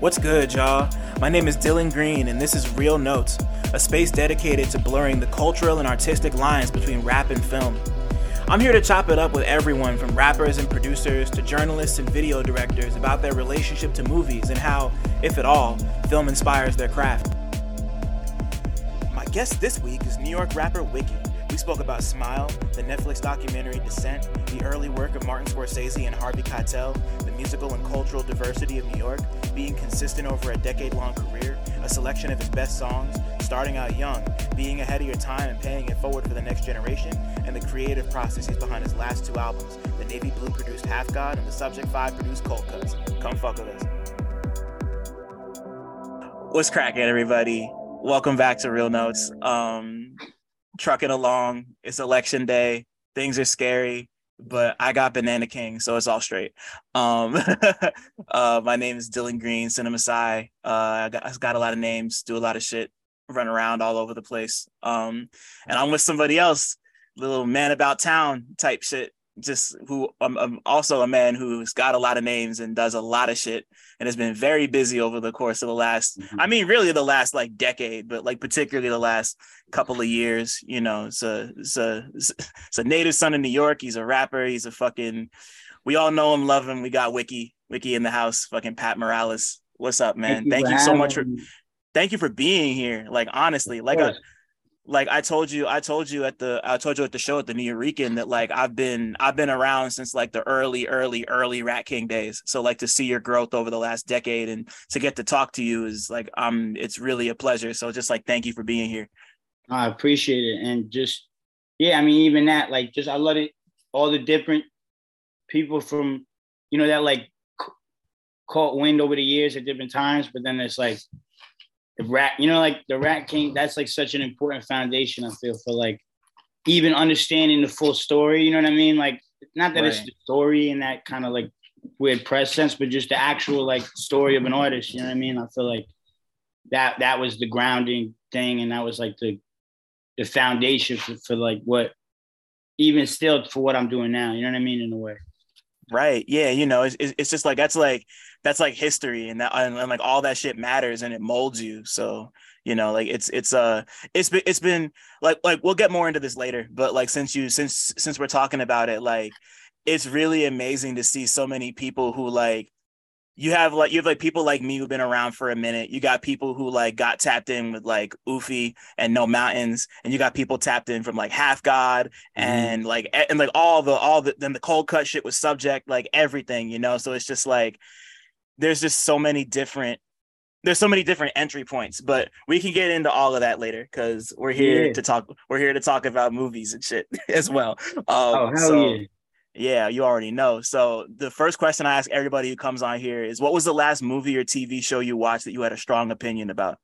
What's good, y'all? My name is Dylan Green, and this is Real Notes, a space dedicated to blurring the cultural and artistic lines between rap and film. I'm here to chop it up with everyone from rappers and producers to journalists and video directors about their relationship to movies and how, if at all, film inspires their craft. My guest this week is New York rapper Wiki. We spoke about Smile, the Netflix documentary Descent, the early work of Martin Scorsese and Harvey Keitel, the musical and cultural diversity of New York, being consistent over a decade long career, a selection of his best songs, starting out young, being ahead of your time and paying it forward for the next generation, and the creative processes behind his last two albums, the Navy Blue produced Half God and the Subject 5 produced Cold Cuts. Come fuck with us. What's cracking, everybody? Welcome back to Real Notes. Um, trucking along. It's election day. Things are scary, but I got Banana King, so it's all straight. Um, uh, my name is Dylan Green, Cinema Sci. Uh, I got, I got a lot of names, do a lot of shit, run around all over the place. Um, and I'm with somebody else, little man about town type shit just who I'm, I'm, also a man who's got a lot of names and does a lot of shit and has been very busy over the course of the last mm-hmm. I mean really the last like decade but like particularly the last couple of years you know it's a it's a it's a native son of New York. He's a rapper. He's a fucking we all know him love him. We got Wiki Wiki in the house fucking Pat Morales. What's up man? Thank you, thank you so much for thank you for being here. Like honestly like a like I told you, I told you at the I told you at the show at the New Nuyorican that like I've been I've been around since like the early, early, early Rat King days. So like to see your growth over the last decade and to get to talk to you is like um it's really a pleasure. So just like thank you for being here. I appreciate it. And just yeah, I mean, even that, like just I love it, all the different people from, you know, that like caught wind over the years at different times, but then it's like the rat, you know, like the rat king, that's like such an important foundation, I feel, for like even understanding the full story. You know what I mean? Like, not that right. it's the story in that kind of like weird press sense, but just the actual like story of an artist. You know what I mean? I feel like that that was the grounding thing, and that was like the the foundation for, for like what even still for what I'm doing now. You know what I mean? In a way. Right. Yeah. You know, it's, it's just like that's like that's like history and that and, and, like all that shit matters and it molds you. So you know, like it's it's uh it's been it's been like like we'll get more into this later, but like since you since since we're talking about it, like it's really amazing to see so many people who like you have like you have like people like me who've been around for a minute. You got people who like got tapped in with like Oofie and No Mountains, and you got people tapped in from like Half God mm-hmm. and like and like all the all the then the cold cut shit was subject like everything, you know. So it's just like there's just so many different there's so many different entry points, but we can get into all of that later because we're here yeah. to talk. We're here to talk about movies and shit as well. Um, oh hell so, yeah! Yeah, you already know. So the first question I ask everybody who comes on here is what was the last movie or TV show you watched that you had a strong opinion about?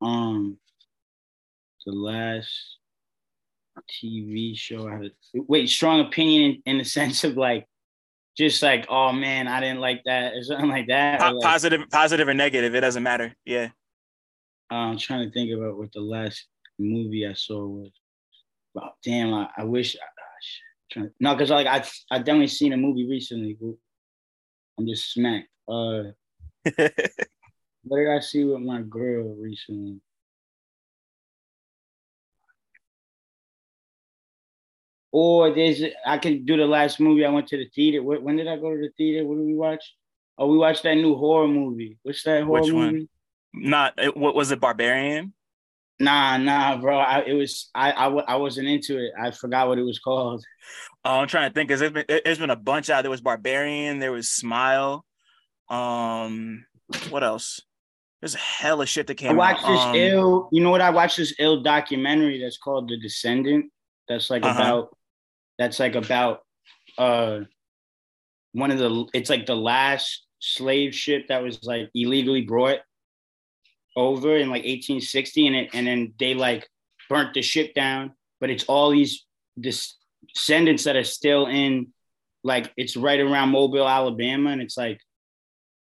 Um the last TV show I had a, wait, strong opinion in, in the sense of like just like, oh man, I didn't like that or something like that. Po- like, positive, positive or negative, it doesn't matter. Yeah. I'm trying to think about what the last movie I saw was. Wow, damn, I, I wish Trying no, because like I I definitely seen a movie recently. I'm just smacked. Uh, what did I see with my girl recently? Or there's I can do the last movie I went to the theater. When did I go to the theater? What did we watch? Oh, we watched that new horror movie. What's that horror Which movie? Not what was it? Barbarian. Nah, nah, bro. I, it was I, I I wasn't into it. I forgot what it was called. Oh, I'm trying to think because there's been there's been a bunch out. There was Barbarian. There was Smile. Um, what else? There's a hell of shit that came. I watched out. this um, ill. You know what? I watched this ill documentary that's called The Descendant. That's like uh-huh. about. That's like about. Uh, one of the. It's like the last slave ship that was like illegally brought over in like 1860 and it and then they like burnt the ship down but it's all these descendants that are still in like it's right around mobile alabama and it's like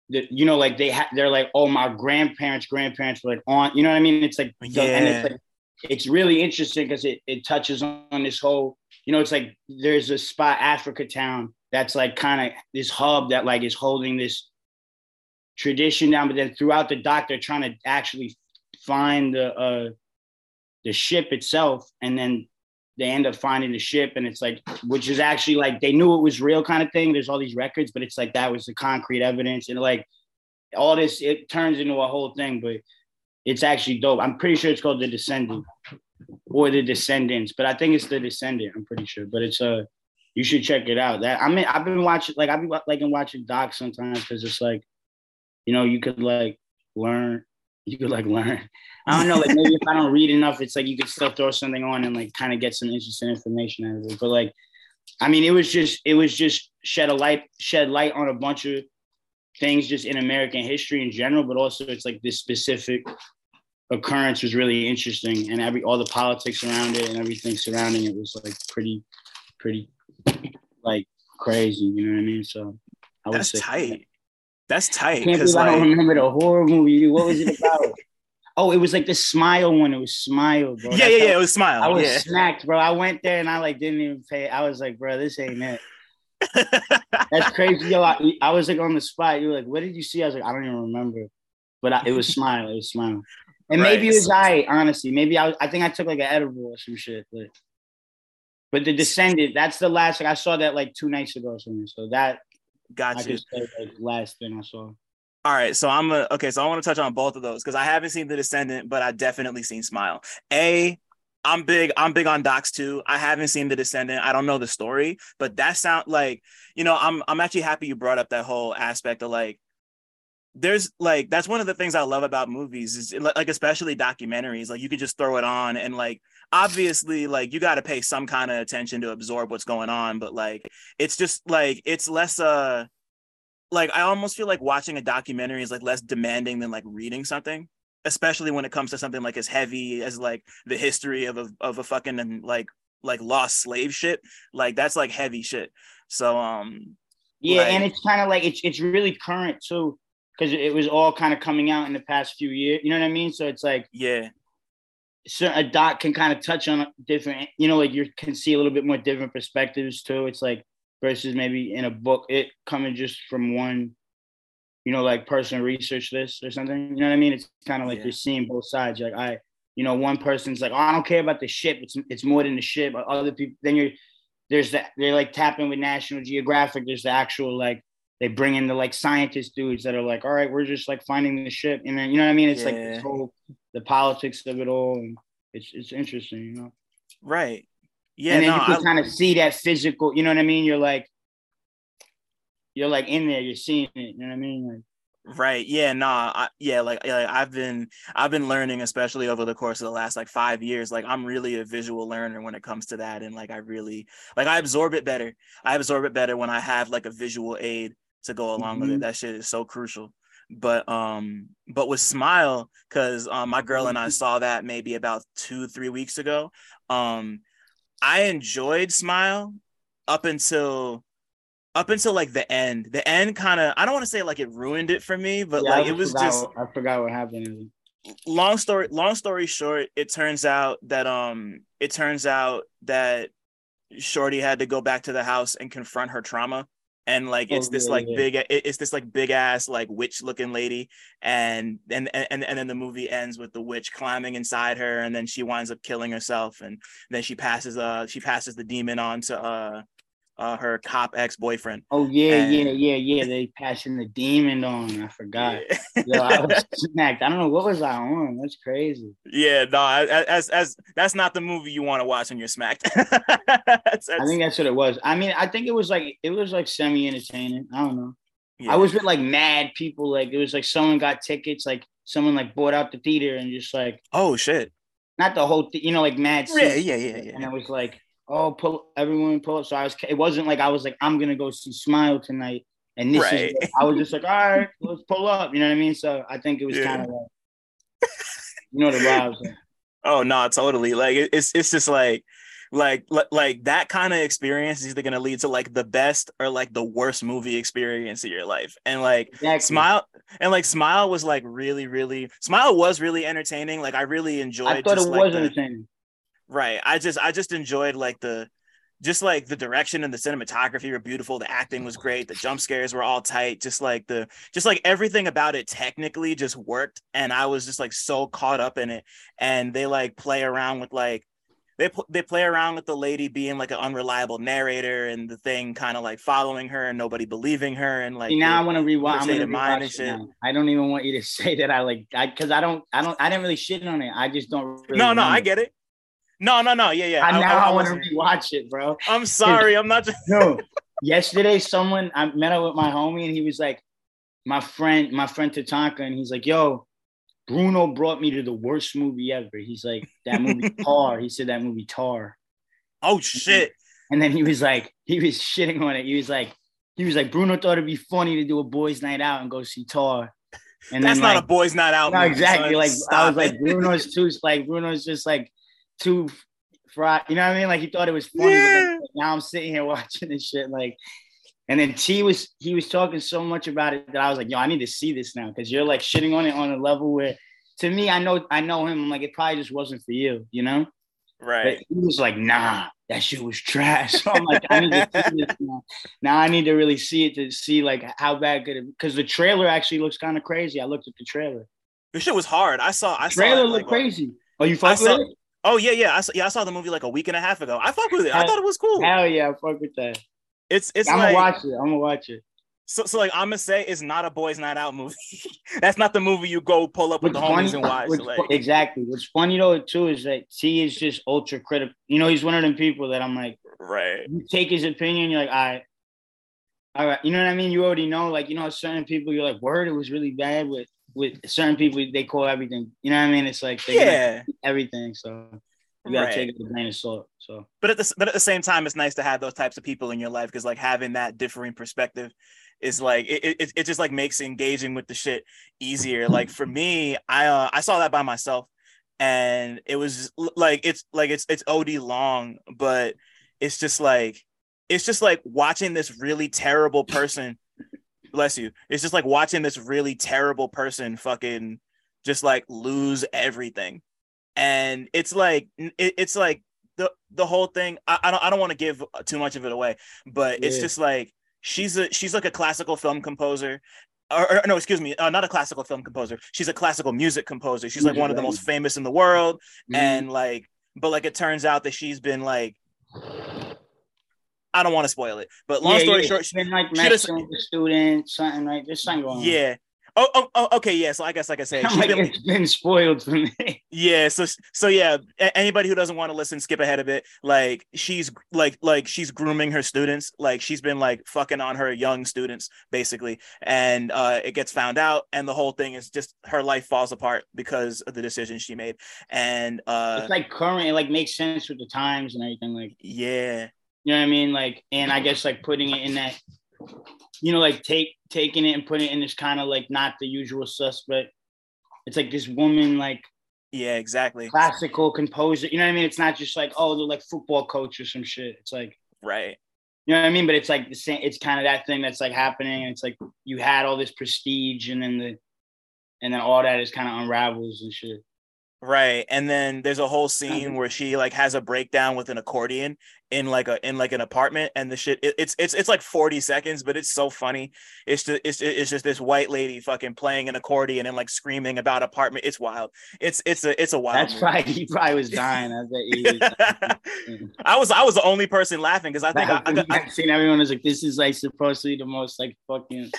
the, you know like they have they're like oh my grandparents grandparents were like on you know what i mean it's like yeah. and it's like it's really interesting because it, it touches on this whole, you know, it's like there's a spot, Africa Town, that's like kind of this hub that like is holding this tradition down, but then throughout the doc, they're trying to actually find the uh the ship itself, and then they end up finding the ship, and it's like, which is actually like they knew it was real kind of thing. There's all these records, but it's like that was the concrete evidence, and like all this, it turns into a whole thing, but it's actually dope. I'm pretty sure it's called The Descendant or The Descendants, but I think it's The Descendant. I'm pretty sure, but it's a uh, you should check it out. That I mean, I've been watching like I've been like watching docs sometimes because it's like, you know, you could like learn. You could like learn. I don't know, like maybe if I don't read enough, it's like you could still throw something on and like kind of get some interesting information out of it. But like, I mean, it was just it was just shed a light shed light on a bunch of things just in American history in general, but also it's like this specific occurrence was really interesting and every all the politics around it and everything surrounding it was like pretty pretty like crazy you know what i mean so I that's tight that. That's tight because like, i don't remember the horror movie what was it about oh it was like the smile one it was smile bro yeah that's yeah yeah it was smile i was yeah. smacked bro i went there and i like didn't even pay i was like bro this ain't it that's crazy yo I, I, was like on the spot you were like what did you see i was like i don't even remember but I, it was smile it was smile and right. maybe it was I, honestly. Maybe I was, I think I took like an edible or some shit. But but the descendant, that's the last like I saw that like two nights ago or something. So that got you. Say, like, last thing I saw. All right, so I'm a, okay. So I want to touch on both of those because I haven't seen The Descendant, but I definitely seen Smile. A, I'm big. I'm big on docs too. I haven't seen The Descendant. I don't know the story, but that sound like you know. I'm I'm actually happy you brought up that whole aspect of like there's like that's one of the things I love about movies is like especially documentaries like you could just throw it on and like obviously like you got to pay some kind of attention to absorb what's going on but like it's just like it's less uh like I almost feel like watching a documentary is like less demanding than like reading something especially when it comes to something like as heavy as like the history of a of a fucking like like lost slave shit like that's like heavy shit so um yeah like, and it's kind of like it's it's really current too because it was all kind of coming out in the past few years. You know what I mean? So it's like yeah, so a doc can kind of touch on different. You know, like you can see a little bit more different perspectives too. It's like versus maybe in a book, it coming just from one. You know, like person research this or something. You know what I mean? It's kind of like yeah. you're seeing both sides. You're like, I, you know, one person's like, oh, I don't care about the ship. It's it's more than the ship. Other people, then you're there's that they're like tapping with National Geographic. There's the actual like they bring in the like scientist dudes that are like, all right, we're just like finding the ship, and then you know what I mean? It's yeah. like this whole the politics of it all, and it's it's interesting, you know. Right. Yeah. And then no, you can kind of see that physical. You know what I mean? You're like, you're like in there. You're seeing it. You know what I mean? Like. Right. Yeah. Nah. I, yeah. Like, like I've been, I've been learning, especially over the course of the last like five years. Like, I'm really a visual learner when it comes to that, and like I really, like, I absorb it better. I absorb it better when I have like a visual aid to go along mm-hmm. with it. Mm-hmm. That shit is so crucial. But um, but with Smile, because um, my girl and I saw that maybe about two, three weeks ago. Um, I enjoyed Smile up until up until like the end. The end kind of I don't want to say like it ruined it for me, but yeah, like it was just I forgot what happened. Long story long story short, it turns out that um it turns out that Shorty had to go back to the house and confront her trauma and like it's oh, this yeah, like yeah. big it's this like big ass like witch looking lady and and and and then the movie ends with the witch climbing inside her and then she winds up killing herself and then she passes uh she passes the demon on to uh uh, her cop ex boyfriend. Oh yeah, and... yeah, yeah, yeah. They passing the demon on. I forgot. Yeah. Yo, I was smacked. I don't know what was I on. That's crazy. Yeah, no, as as that's not the movie you want to watch when you're smacked. that's, that's... I think that's what it was. I mean, I think it was like it was like semi entertaining. I don't know. Yeah. I was with like mad people. Like it was like someone got tickets. Like someone like bought out the theater and just like oh shit. Not the whole, th- you know, like mad. Yeah, yeah, yeah, yeah. And it was like oh, pull everyone pull up. So I was, it wasn't like I was like, I'm gonna go see Smile tonight. And this right. is, I was just like, all right, let's pull up. You know what I mean? So I think it was yeah. kind of like, you know, the vibes. Oh no, totally. Like it's it's just like like like, like that kind of experience is either going to lead to like the best or like the worst movie experience of your life and like exactly. smile and like smile was like really really smile was really entertaining like i really enjoyed i thought it like was the, entertaining right i just i just enjoyed like the just like the direction and the cinematography were beautiful the acting was great the jump scares were all tight just like the just like everything about it technically just worked and i was just like so caught up in it and they like play around with like they they play around with the lady being like an unreliable narrator and the thing kind of like following her and nobody believing her and like See, now I want to rewatch. I'm gonna rewatch and shit. Now. I don't even want you to say that I like I because I don't I don't I didn't really shit on it. I just don't. Really no, no, I get it. No, no, no. Yeah, yeah. I, now I, I, I want to rewatch it, bro. I'm sorry. I'm not just. no. Yesterday, someone I met up with my homie, and he was like, my friend, my friend Tatanka, and he's like, "Yo, Bruno brought me to the worst movie ever." He's like, "That movie Tar." He said that movie Tar. Oh shit! And then he was like, he was shitting on it. He was like, he was like, Bruno thought it'd be funny to do a boys' night out and go see Tar. And that's then, not like, a boys' night out. No, movie, exactly. Like Stop I was it. like, Bruno's too like Bruno's just like too fried. You know what I mean? Like he thought it was funny. Yeah. now I'm sitting here watching this shit. Like, and then T was he was talking so much about it that I was like, yo, I need to see this now because you're like shitting on it on a level where, to me, I know I know him. I'm like, it probably just wasn't for you, you know? Right. But he was like, nah, that shit was trash. So I'm like, I need to see this now. Now I need to really see it to see like how bad could it because the trailer actually looks kind of crazy. I looked at the trailer. The shit was hard. I saw. I the trailer saw looked like, crazy. Oh, you fuck with it? Oh yeah, yeah. I saw, yeah, I saw the movie like a week and a half ago. I fuck with it. I thought it was cool. Hell yeah, I fuck with that. It's it's. I'm like, gonna watch it. I'm gonna watch it. So, so like I'm gonna say, it's not a boys' night out movie. That's not the movie you go pull up with the homies and watch. like. Exactly. What's funny though too is that T is just ultra critical. You know, he's one of them people that I'm like, right. You take his opinion, you're like, all right, all right. You know what I mean? You already know, like, you know, certain people, you're like, word, it was really bad with with certain people. They call everything. You know what I mean? It's like yeah, everything. So you gotta right. take it with a grain of salt. So, but at the but at the same time, it's nice to have those types of people in your life because like having that differing perspective is like it, it, it just like makes engaging with the shit easier. Like for me, I uh, I saw that by myself, and it was like it's like it's it's od long, but it's just like it's just like watching this really terrible person. Bless you. It's just like watching this really terrible person fucking just like lose everything and it's like it, it's like the the whole thing. I, I don't I don't want to give too much of it away, but yeah. it's just like she's a she's like a classical film composer. Or, or no, excuse me, uh, not a classical film composer. She's a classical music composer. She's like one of the most famous in the world, mm-hmm. and like, but like it turns out that she's been like I don't want to spoil it, but long yeah, story yeah. short, she, been like just, with the student, something like this. something going on. Yeah, Oh, oh, oh, okay, yeah. So I guess, like I said, like been, it's been spoiled for me. Yeah. So, so yeah. Anybody who doesn't want to listen, skip ahead of it. Like she's like, like she's grooming her students. Like she's been like fucking on her young students, basically, and uh, it gets found out, and the whole thing is just her life falls apart because of the decision she made. And uh, it's like current. It like makes sense with the times and everything. Like, yeah. You know what I mean? Like, and I guess like putting it in that you know, like take taking it and putting it in this kind of like not the usual suspect. It's like this woman, like yeah, exactly. Classical composer. You know what I mean? It's not just like, oh, they're like football coach or some shit. It's like right. You know what I mean? But it's like the same, it's kind of that thing that's like happening. And it's like you had all this prestige and then the and then all that is kind of unravels and shit. Right. And then there's a whole scene um, where she like has a breakdown with an accordion in like a in like an apartment and the shit it, it's it's it's like 40 seconds but it's so funny. It's just it's it's just this white lady fucking playing an accordion and like screaming about apartment. It's wild. It's it's a it's a wild. That's right. He probably was dying. I bet was I was I was the only person laughing because I think I, I, I, I seen everyone was like this is like supposed to be the most like fucking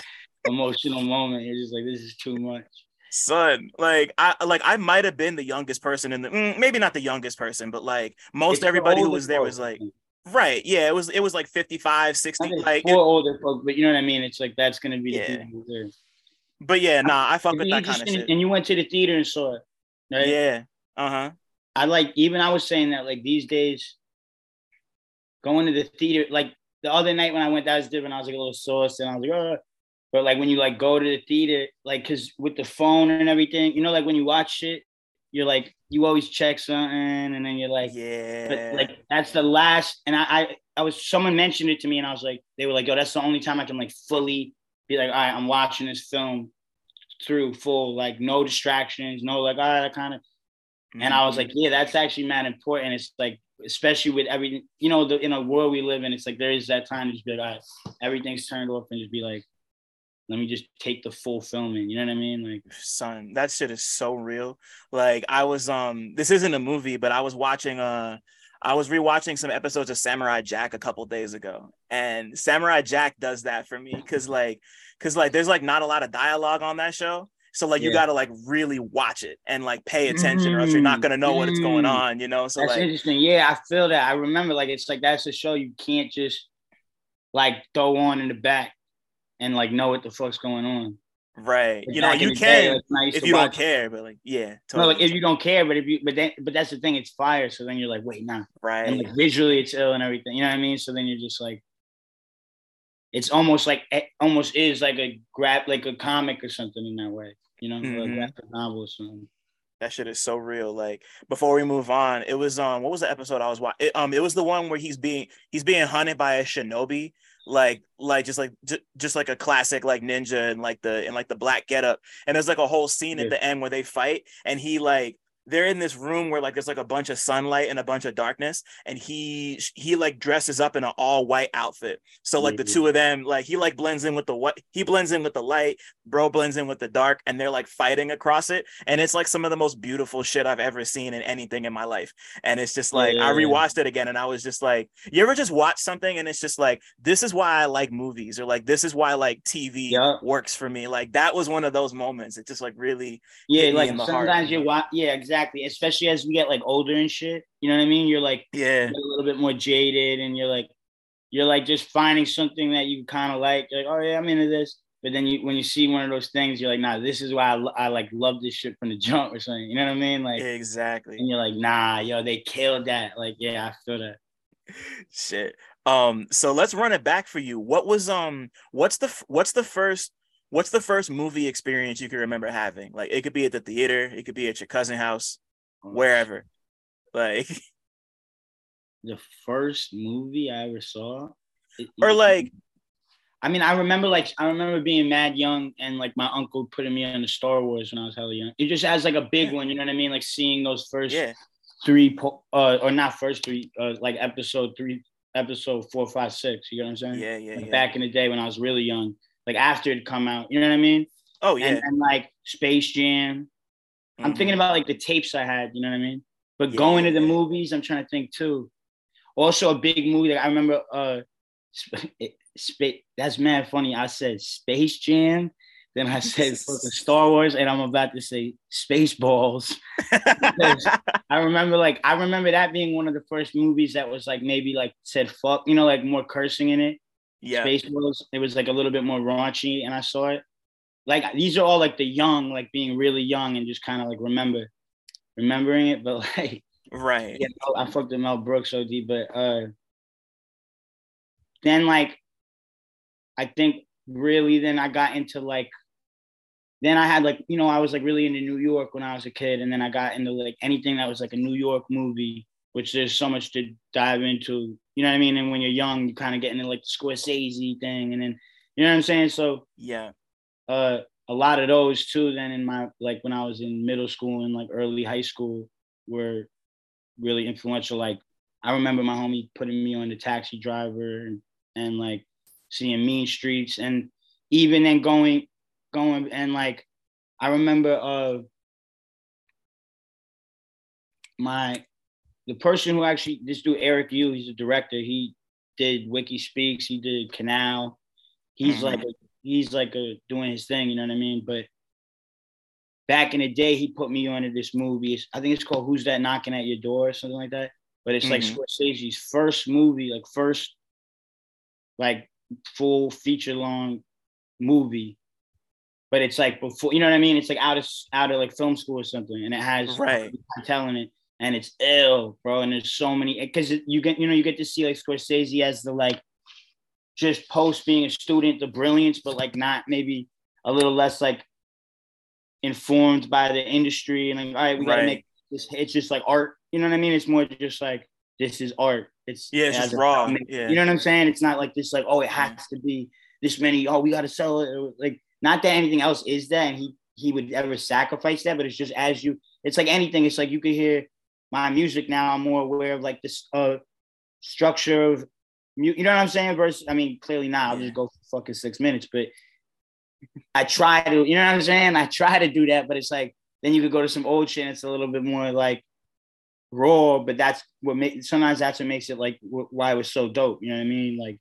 emotional moment. You're just like this is too much son like i like i might have been the youngest person in the mm, maybe not the youngest person but like most it's everybody who was there was like right yeah it was it was like 55 60 like four older folks but you know what i mean? It's like that's gonna be yeah. but yeah nah i fuck with that kind of shit. and you went to the theater and saw it right? Yeah uh-huh. I like even i was saying that like these days going to the theater like the other night when i went that was different. I was like a little sauce and i was like oh but like when you like go to the theater, like because with the phone and everything, you know, like when you watch shit you're like you always check something and then you're like yeah. but like that's the last and I, I I was someone mentioned it to me and I was like they were like yo that's the only time I can like fully be like all right I'm watching this film through full like no distractions no like all right I kind of mm-hmm. and I was like yeah that's actually mad important. It's like especially with everything you know the in a world we live in it's like there is that time to just be like all right everything's turned off and just be like let me just take the full film in. You know what I mean? Like, son, that shit is so real. Like, I was um, this isn't a movie, but I was watching uh, I was rewatching some episodes of Samurai Jack a couple days ago, and Samurai Jack does that for me because like, because like, there's like not a lot of dialogue on that show. So like you gotta like really watch it and like pay attention, mm-hmm. or else you're not gonna know mm-hmm. what is going mm-hmm. on, you know. So that's like, interesting. Yeah, I feel that. I remember like it's like that's a show you can't just like throw on in the back and like know what the fuck's going on. Right. you know, you can nice if you don't care, but like, yeah. Totally. No, like if you don't care, but if you, but then, but that's the thing, it's fire. So then you're like, wait, nah. Right. And like visually, it's ill and everything. You know what I mean? So then you're just like, it's almost like, it almost is like a grab, like a comic or something in that way. You know, mm-hmm. a graphic novel or something. That shit is so real. Like before we move on, it was um, what was the episode I was watching? Um, it was the one where he's being he's being hunted by a shinobi like like just like j- just like a classic like ninja and like the and like the black getup and there's like a whole scene yeah. at the end where they fight and he like they're in this room where like there's like a bunch of sunlight and a bunch of darkness and he he like dresses up in an all white outfit. So like mm-hmm. the two of them like he like blends in with the what he blends in with the light bro blends in with the dark and they're like fighting across it. And it's like some of the most beautiful shit i've ever seen in anything in my life. And it's just like yeah. i rewatched it again and i was just like you ever just watch something and it's just like this is why i like movies or like this is why like tv yeah. works for me. Like that was one of those moments. It just like really yeah like sometimes you watch yeah exactly exactly. Especially as we get like older and shit. You know what I mean? You're like yeah, a little bit more jaded, and you're like you're like just finding something that you kind of like. You're like, oh yeah, I'm into this. But then you when you see one of those things, you're like, nah, this is why I, I like love this shit from the jump or something. You know what I mean? Like exactly. And you're like, nah, yo, they killed that. Like yeah, I feel that. Shit. Um. So let's run it back for you. What was um? What's the what's the first what's the first movie experience you can remember having? Like it could be at the theater, it could be at your cousin house, wherever. Like the first movie I ever saw. or like I mean, I remember like I remember being mad young and like my uncle putting me on the Star Wars when I was hella young. It just has like a big yeah. one, you know what I mean? Like seeing those first yeah. three po- uh or not first three, uh like episode three, episode four, five, six. You know what I'm saying? Yeah, yeah, like yeah. Back in the day when I was really young like after it come out. You know what I mean? Oh yeah. And, and like Space Jam. Mm-hmm. I'm thinking about like the tapes I had. You know what I mean? But yeah. going to the movies, I'm trying to think too. Also, a big movie that I remember. Uh, Space. That's mad funny. I said Space Jam. Then I said fucking Star Wars, and I'm about to say Spaceballs. I remember, like, I remember that being one of the first movies that was like maybe like said fuck, you know, like more cursing in it yeah Spaceballs. It was like a little bit more raunchy, and I saw it. Like these are all like the young, like being really young and just kind of like remember, remembering it. But like, right? Yeah, I fucked with Mel Brooks OD, but uh, then like, I think really then I got into like then I had like, you know, I was like really into New York when I was a kid. And then I got into like anything that was like a New York movie which there's so much to dive into. You know what I mean? And when you're young, you kind of get into like the Scorsese thing, and then you know what I'm saying. So yeah, uh, a lot of those too. Then in my like when I was in middle school and like early high school were really influential. Like I remember my homie putting me on the taxi driver and, and like seeing Mean Streets, and even then going going and like I remember uh my the person who actually this dude Eric Yu, he's a director. He did Wiki Speaks. He did Canal. He's mm-hmm. like a, he's like a, doing his thing. You know what I mean? But back in the day, he put me onto this movie. I think it's called Who's That Knocking at Your Door or something like that. But it's mm-hmm. like Scorsese's first movie, like first like full feature long movie. But it's like before, you know what I mean? It's like out of out of like film school or something, and it has right telling it and it's ill, bro. And there's so many because you get you know you get to see like Scorsese as the like just post being a student, the brilliance, but like not maybe a little less like informed by the industry and like, all right, we gotta Right. make this. It's just like art. You know what I mean? It's more just like this is art. It's Yeah, it's it just raw. Yeah. You know what I'm saying? It's not like this. Like oh, it mm-hmm. has to be this many. Oh, we gotta sell it. Like not that anything else is that, and he he would ever sacrifice that. But it's just as you. It's like anything. It's like you could hear my music now. I'm more aware of like this uh structure of mu- you know what I'm saying? Versus, I mean, clearly now I'll Yeah. just go for fucking six minutes, but I try to, you know what I'm saying? I try to do that, but it's like then you could go to some old shit and it's a little bit more like raw, but that's what makes sometimes that's what makes it like wh- why it was so dope. You know what I mean? Like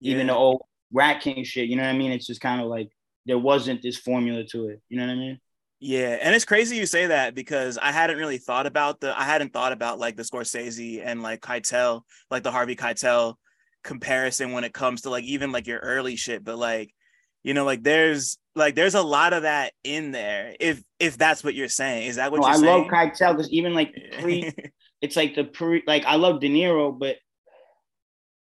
even the old Rat King shit, you know what I mean? It's just kind of like there wasn't this formula to it. You know what I mean? Yeah, and it's crazy you say that because I hadn't really thought about the I hadn't thought about like the Scorsese and like Keitel, like the Harvey Keitel comparison when it comes to like even like your early shit, but like you know like there's like there's a lot of that in there if if that's what you're saying. Is that what No, you're I saying? love Keitel because even like pre, it's like the pre, like I love De Niro, but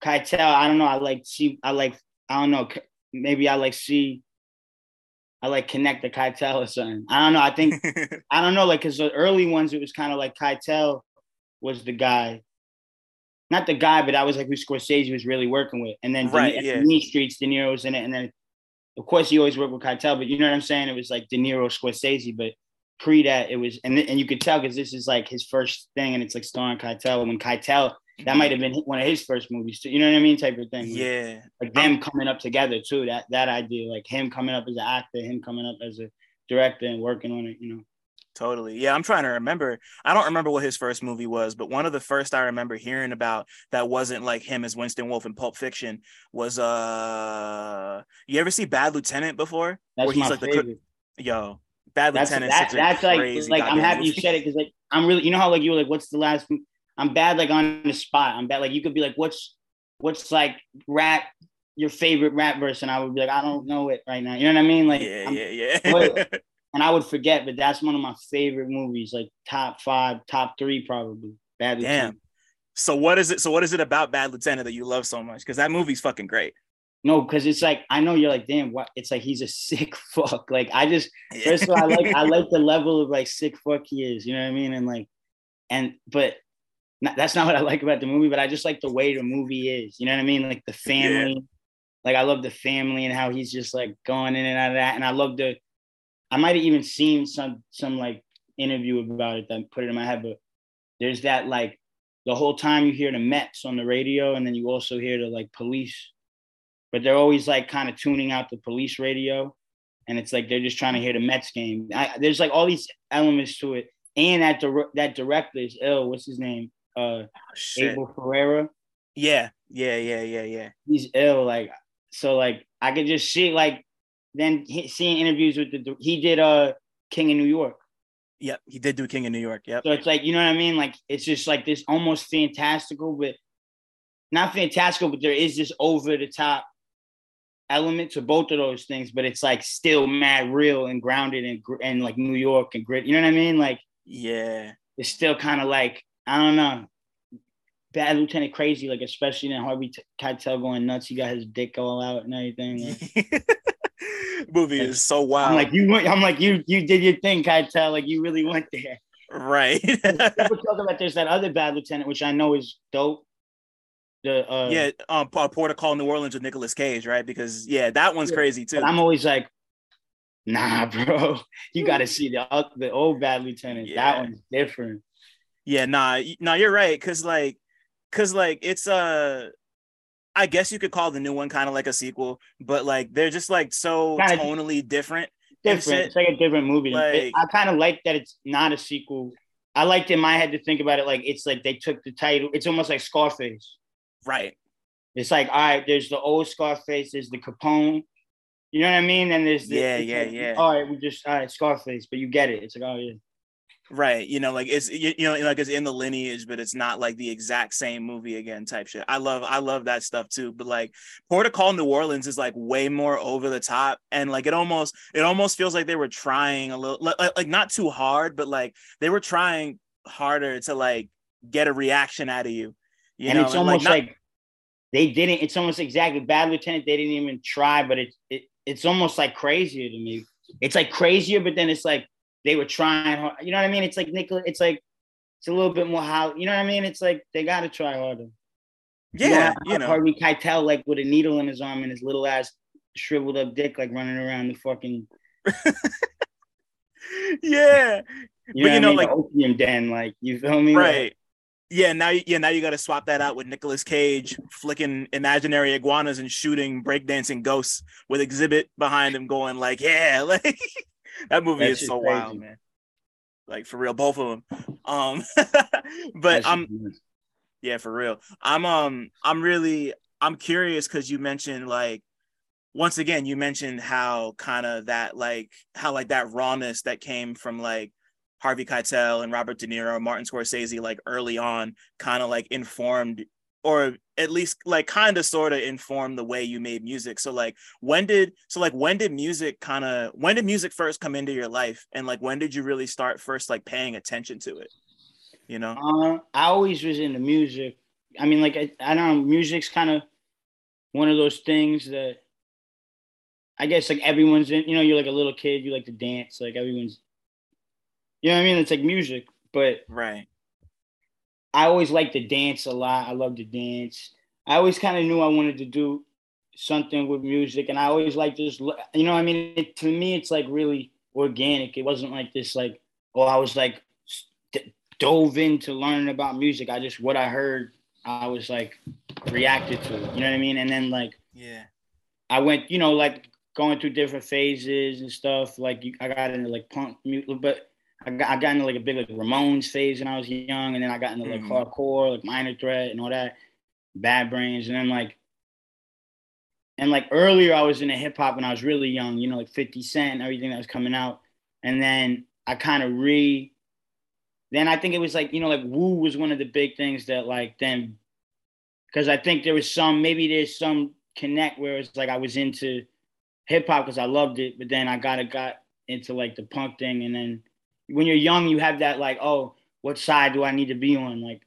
Keitel, I don't know. I like see, I like, I don't know. Maybe I like see, I like connect the Keitel or something. I don't know. I think I don't know, like because the early ones it was kind of like Keitel was the guy, not the guy, but that was like who Scorsese was really working with. And then Right, De, yeah. Mean Streets, De Niro's in it, and then of course he always worked with Keitel, but you know what I'm saying? It was like De Niro, Scorsese, but pre that it was, and and you could tell because this is like his first thing, and it's like starring Keitel. When Keitel, that might have been one of his first movies too. You know what I mean? Type of thing. Yeah. like them coming up together too. That that idea, like him coming up as an actor, him coming up as a director and working on it. You know. Totally. Yeah, I'm trying to remember. I don't remember what his first movie was, but one of the first I remember hearing about that wasn't like him as Winston Wolfe in Pulp Fiction was uh you ever see Bad Lieutenant before? That's Where he's my like the favorite. Yo, Bad That's Lieutenant. that, that's like like I'm happy you said it because like I'm really you know how like you were like what's the last I'm bad like on the spot. I'm bad like you could be like what's what's like rap your favorite rap verse and I would be like I don't know it right now. You know what I mean? Like Yeah, I'm- yeah, yeah. And I would forget, but that's one of my favorite movies, like top five, top three probably. Bad Damn. Lieutenant. so what is it? So what is it about Bad Lieutenant that you love so much? Because that movie's fucking great. No, because it's like I know you're like, damn, what? It's like he's a sick fuck. Like I just first of all, I like I like the level of like sick fuck he is. You know what I mean? And like, and but not, that's not what I like about the movie. But I just like the way the movie is. You know what I mean? Like the family. Like I love the family and how he's just like going in and out of that. And I love the. I might have even seen some some like interview about it that put it in my head, but there's that like the whole time you hear the Mets on the radio, and then you also hear the like police but they're always like kind of tuning out the police radio, and it's like they're just trying to hear the Mets game. I, there's like all these elements to it, and that dir- that director is ill. Oh, what's his name? Uh, Oh. Abel Ferrara. Yeah, yeah, yeah, yeah, yeah. He's ill. Like so, like I could just see like then he, seeing interviews with the he did uh King of New York. Yep, he did do King of New York. Yep. So it's like you know what I mean. Like it's just like this almost fantastical, but not fantastical, but there is this over the top element to both of those things. But it's like still mad real and grounded and and like New York and grit. You know what I mean? Like Yeah. it's still kind of like I don't know. Bad Lieutenant Crazy, like especially in Harvey T- Keitel going nuts. He got his dick all out and everything. Like, Movie is so wild. I'm like you. went- I'm like you. You did your thing, Keitel. Like you really went there. right. People talk about there's that other Bad Lieutenant, which I know is dope. The uh, yeah, um, Port of Call New Orleans with Nicolas Cage, right? Because yeah, that one's Yeah, crazy too. I'm always like, nah, bro. You got to see the oth- the old Bad Lieutenant. Yeah. That one's different. Yeah, nah, nah, you're right. Cause like, cause like it's uh I guess you could call the new one kind of like a sequel, but like they're just like so Kinda- tonally different. Different. It's like a different movie. It- Like- I kind of like that it's not a sequel. I liked in my head to think about it like it's like they took the title. It's almost like Scarface. Right. It's like all right, there's the old Scarface, there's the Capone. You know what I mean? And there's the, Yeah, yeah, yeah. All right, we just all right, Scarface, but you get it. It's like oh yeah. Right. You know, like it's you, you know, like it's in the lineage, but it's not like the exact same movie again type shit. I love I love that stuff too. But like Port of Call New Orleans is like way more over the top. And like it almost it almost feels like they were trying a little like, like not too hard, but like they were trying harder to like get a reaction out of you. You and know, it's and, almost not- like, they didn't. It's almost exactly Bad Lieutenant. They didn't even try, but it, it it's almost like crazier to me it's like crazier, but then it's like they were trying hard. You know what I mean? It's like Nicola. It's like it's a little bit more how you know what I mean. It's like they got to try harder. Yeah, you, you know, Harvey Keitel like with a needle in his arm and his little ass shriveled up dick like running around the fucking. yeah, you but know you know, I mean? like opium den, like you feel me? Right. Like, yeah, now yeah, now you got to swap that out with Nicolas Cage flicking imaginary iguanas and shooting breakdancing ghosts with Xzibit behind him going like, yeah, like that movie is so crazy. wild, man. Like for real, both of them. Um, but I'm yeah, for real. I'm um I'm really I'm curious because you mentioned like once again you mentioned how kind of that like how like that rawness that came from like Harvey Keitel and Robert De Niro, Martin Scorsese, like early on, kind of like informed or at least like kind of sort of inform the way you made music. So like when did so like when did music kind of when did music first come into your life and like when did you really start first like paying attention to it? You know? Uh, I always was into music. I mean like I, I don't know, music's kind of one of those things that I guess like everyone's in, you know, you're like a little kid, you like to dance, like everyone's you know what I mean? It's like music, but right. I always liked to dance a lot. I love to dance. I always kind of knew I wanted to do something with music, and I always like just, you know, I mean, it, to me, it's like really organic. It wasn't like this, like, oh, I was like d- dove into learning about music. I just what I heard, I was like reacted to. You know what I mean? And then like, yeah, I went, you know, like going through different phases and stuff. Like I got into like punk music, but I got, I got into like a big like Ramones phase when I was young, and then I got into like mm-hmm. hardcore, like Minor Threat and all that, Bad Brains, and then like, and like earlier I was into hip hop when I was really young, you know, like 50 Cent and everything that was coming out, and then I kind of re, then I think it was like you know like Wu was one of the big things that like then, because I think there was some maybe there's some connect where it's like I was into hip hop because I loved it, but then I got it got into like the punk thing, and then when you're young, you have that like, oh, what side do I need to be on? Like,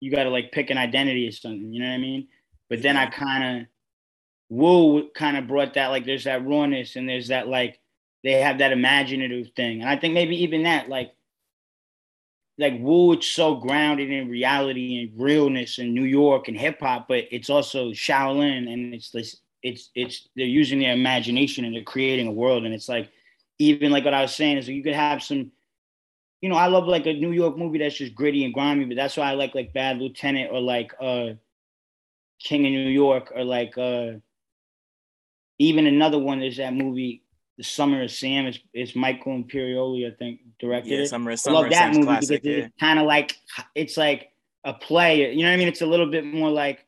you got to like pick an identity or something. You know what I mean? But then I kind of, Wu kind of brought that like there's that rawness and there's that like they have that imaginative thing, and I think maybe even that like like Wu, it's so grounded in reality and realness and New York and hip hop, but it's also Shaolin and it's this it's it's they're using their imagination and they're creating a world and it's like even like what I was saying is you could have some, you know, I love like a New York movie that's just gritty and grimy, but that's why I like like Bad Lieutenant or like uh King of New York or like uh even another one is that movie The Summer of Sam. It's, it's Michael Imperioli, I think, directed yeah, it. Summer, Summer I love that Sam's movie classic, because yeah. it's kind of like it's like a play. You know what I mean? It's a little bit more like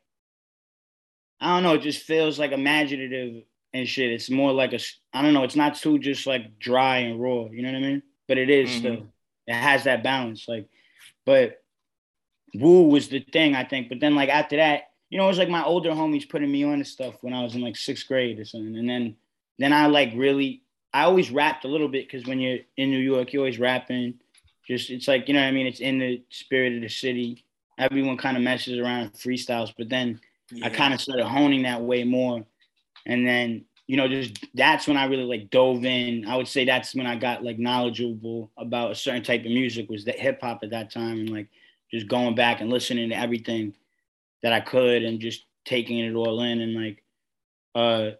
I don't know. It just feels like imaginative and shit. It's more like a I don't know. It's not too just like dry and raw. You know what I mean? But it is mm-hmm. still. It has that balance. Like, but Wu was the thing I think. But then like after that, you know, it was like my older homies putting me on to stuff when I was in like sixth grade or something. And then then I like really I always rapped a little bit because when you're in New York, you're always rapping. Just it's like you know what I mean. It's in the spirit of the city. Everyone kind of messes around freestyles, but then yeah. I kind of started honing that way more and then you know just that's when i really like dove in. I would say that's when i got like knowledgeable about a certain type of music was that hip hop at that time and like just going back and listening to everything that i could and just taking it all in and like uh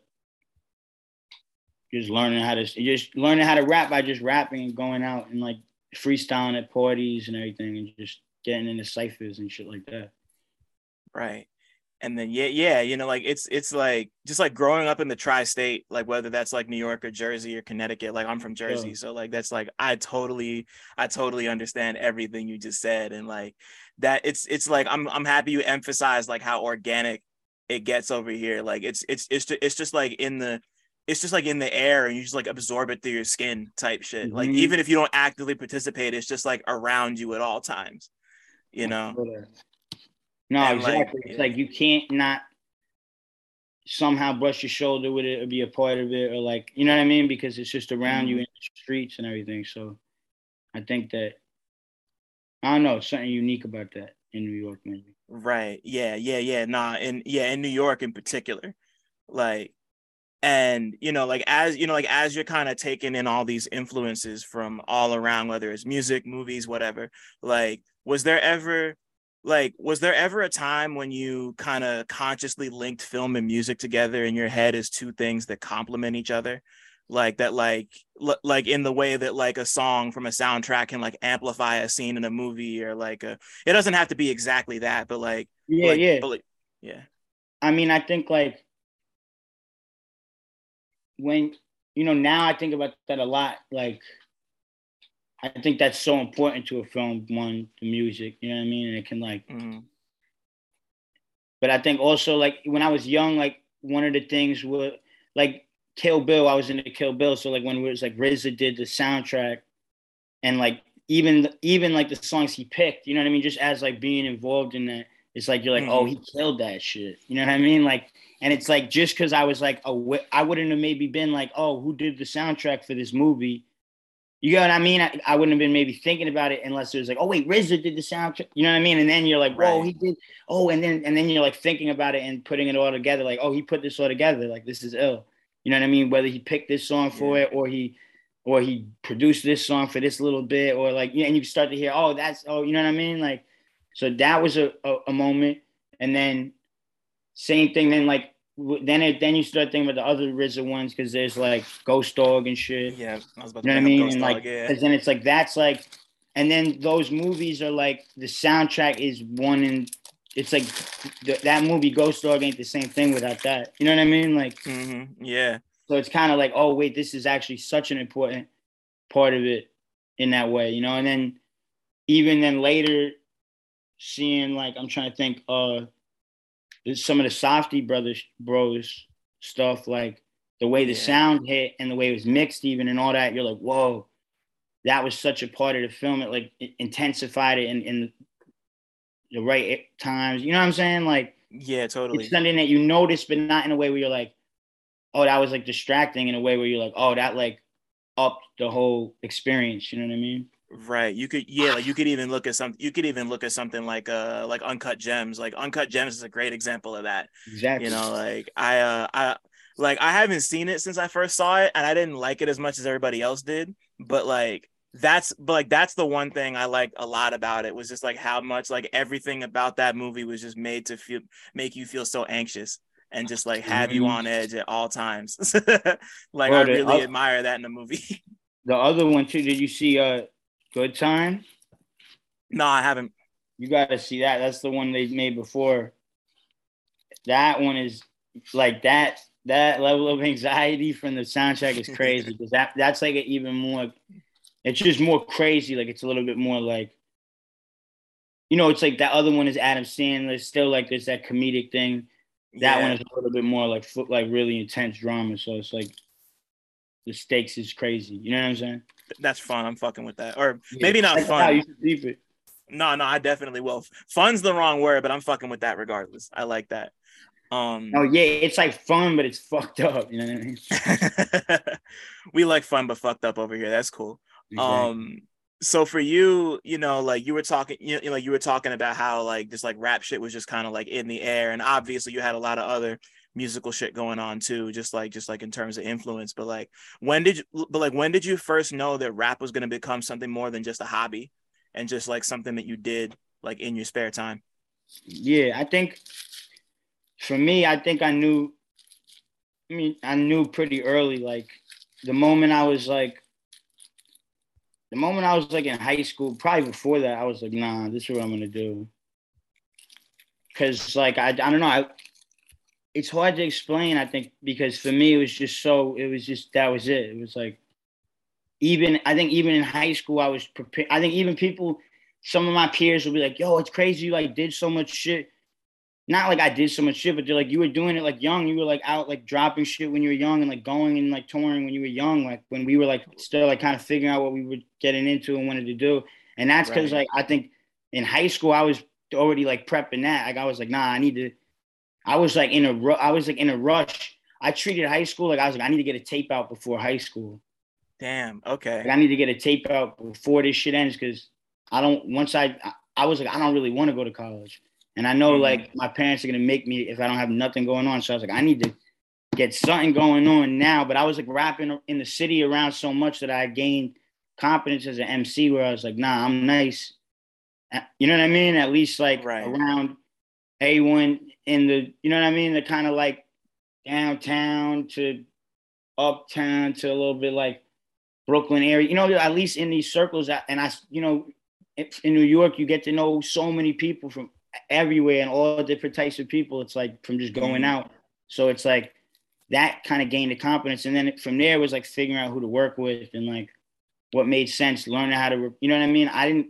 just learning how to just learning how to rap by just rapping and going out and like freestyling at parties and everything and just getting into ciphers and shit like that. Right and then yeah yeah you know like it's it's like just like growing up in the tri-state like whether that's like new york or jersey or connecticut like i'm from jersey yeah. so like that's like i totally i totally understand everything you just said and like that it's it's like i'm i'm happy you emphasize like how organic it gets over here like it's it's it's just, it's just like in the it's just like in the air and you just like absorb it through your skin type shit mm-hmm. like even if you don't actively participate it's just like around you at all times you know no, and exactly. Like, it's like you can't not somehow brush your shoulder with it or be a part of it or like you know what I mean because it's just around mm-hmm. you in the streets and everything. So I think that I don't know something unique about that in New York maybe. Right. Yeah. Yeah. Yeah. Nah. And yeah, in New York in particular, like and you know like as you know like as you're kind of taking in all these influences from all around whether it's music movies whatever like was there ever like was there ever a time when you kind of consciously linked film and music together in your head as two things that complement each other like that like l- like in the way that like a song from a soundtrack can like amplify a scene in a movie or like a it doesn't have to be exactly that but like yeah like, yeah like, yeah i mean i think like when you know now I think about that a lot. Like I think that's so important to a film. One, the music, you know what I mean, and it can like. mm-hmm. But I think also like when I was young, like one of the things was like Kill Bill. I was into Kill Bill, so like when it was like RZA did the soundtrack, and like even even like the songs he picked, you know what I mean, just as like being involved in that, it's like you're like, oh, Mhm. he killed that shit. You know what I mean? Like, and it's like just because I was like, awa- I wouldn't have maybe been like, oh, who did the soundtrack for this movie? You know what I mean? I, I wouldn't have been maybe thinking about it unless it was like, oh wait, RZA did the soundtrack. You know what I mean? And then you're like, whoa, Right. he did. Oh, and then and then you're like thinking about it and putting it all together. Like, oh, he put this all together. Like this is ill. You know what I mean? Whether he picked this song for Yeah. it or he or he produced this song for this little bit or like yeah, and you start to hear, oh, that's oh, you know what I mean? Like, so that was a, a, a moment. And then same thing. Then like then it then you start thinking about the other RZA ones because there's like Ghost Dog and shit. yeah i was about You know to what I mean? Ghost And like, yeah because then it's like that's like, and then those movies are like the soundtrack is one and It's like th- that movie Ghost Dog ain't the same thing without that. You know what I mean? Like, hmm yeah so it's kind of like, oh wait, this is actually such an important part of it in that way, you know. And then even then later, seeing like I'm trying to think, uh, some of the Safdie brothers bros stuff, like the way the Yeah. sound hit and the way it was mixed, even and all that. You're like, whoa, that was such a part of the film. It like it intensified it in, in the right times. You know what I'm saying? Like yeah totally it's something that you notice, but not in a way where you're like, oh, that was like distracting. In a way where you're like, oh, that like upped the whole experience. You know what I mean? Right. You could yeah, like you could even look at some you could even look at something like uh like Uncut Gems. Like Uncut Gems is a great example of that. Exactly. You know, like I uh I like I haven't seen it since I first saw it and I didn't like it as much as everybody else did, but like that's but like that's the one thing I liked a lot about it was just like how much like everything about that movie was just made to feel make you feel so anxious and just like have you on edge at all times. like Well, I the really admire that in a movie. the other one too. Did you see uh Good Time? no, I haven't. You got to see that. That's the one they made before. That one is like that. That level of anxiety from the soundtrack is crazy because that that's like an even more. It's just more crazy. Like it's a little bit more like. You know, it's like that other one is Adam Sandler. Still like there's that comedic thing. That Yeah. one is a little bit more like like really intense drama. So it's like the stakes is crazy. You know what I'm saying? that's fun. I'm fucking with that. Or maybe not fun. You should keep it. No, no, I definitely will. Fun's the wrong word, but I'm fucking with that regardless. I like that. Um Oh yeah, it's like fun, but it's fucked up. You know what I mean? we like fun but fucked up over here. That's cool. Um so for you, you know, like you were talking, you know, like you were talking about how like this like rap shit was just kind of like in the air, and obviously you had a lot of other musical shit going on too, just like just like in terms of influence. But like, when did you? But like, when did you first know that rap was gonna become something more than just a hobby, and just like something that you did like in your spare time? yeah, I think for me, I think I knew. I mean, I knew pretty early. Like the moment I was like, the moment I was like in high school, probably before that, I was like, nah, this is what I'm gonna do. Cause like I, I don't know, I, it's hard to explain. I think because for me it was just so, it was just that was it. It was like, even I think even in high school I was prepared. I think even people, some of my peers would be like, "Yo, it's crazy! You like did so much shit." Not like I did so much shit, but they're like, you were doing it like young. You were like out like dropping shit when you were young and like going and like touring when you were young. Like when we were like still like kind of figuring out what we were getting into and wanted to do. And that's because Right. like I think in high school I was already like prepping that. Like I was like, nah, I need to. I was like in a ru- I was like in a rush. I treated high school like I was like I need to get a tape out before high school. Damn. Okay. Like I need to get a tape out before this shit ends because I don't. Once I I was like I don't really want to go to college, and I know Mhm. like my parents are gonna make me if I don't have nothing going on. So I was like I need to get something going on now. But I was like rapping in the city around so much that I gained confidence as an MC where I was like, nah, I'm nice. You know what I mean? At least like right. around A1 in the, you know what I mean? The kind of like downtown to uptown to a little bit like Brooklyn area, you know, at least in these circles. And I, you know, in New York, you get to know so many people from everywhere and all different types of people. It's like from just going mm-hmm. out. So it's like that kind of gained the confidence. And then from there, it was like figuring out who to work with and like what made sense, learning how to, you know what I mean? I didn't,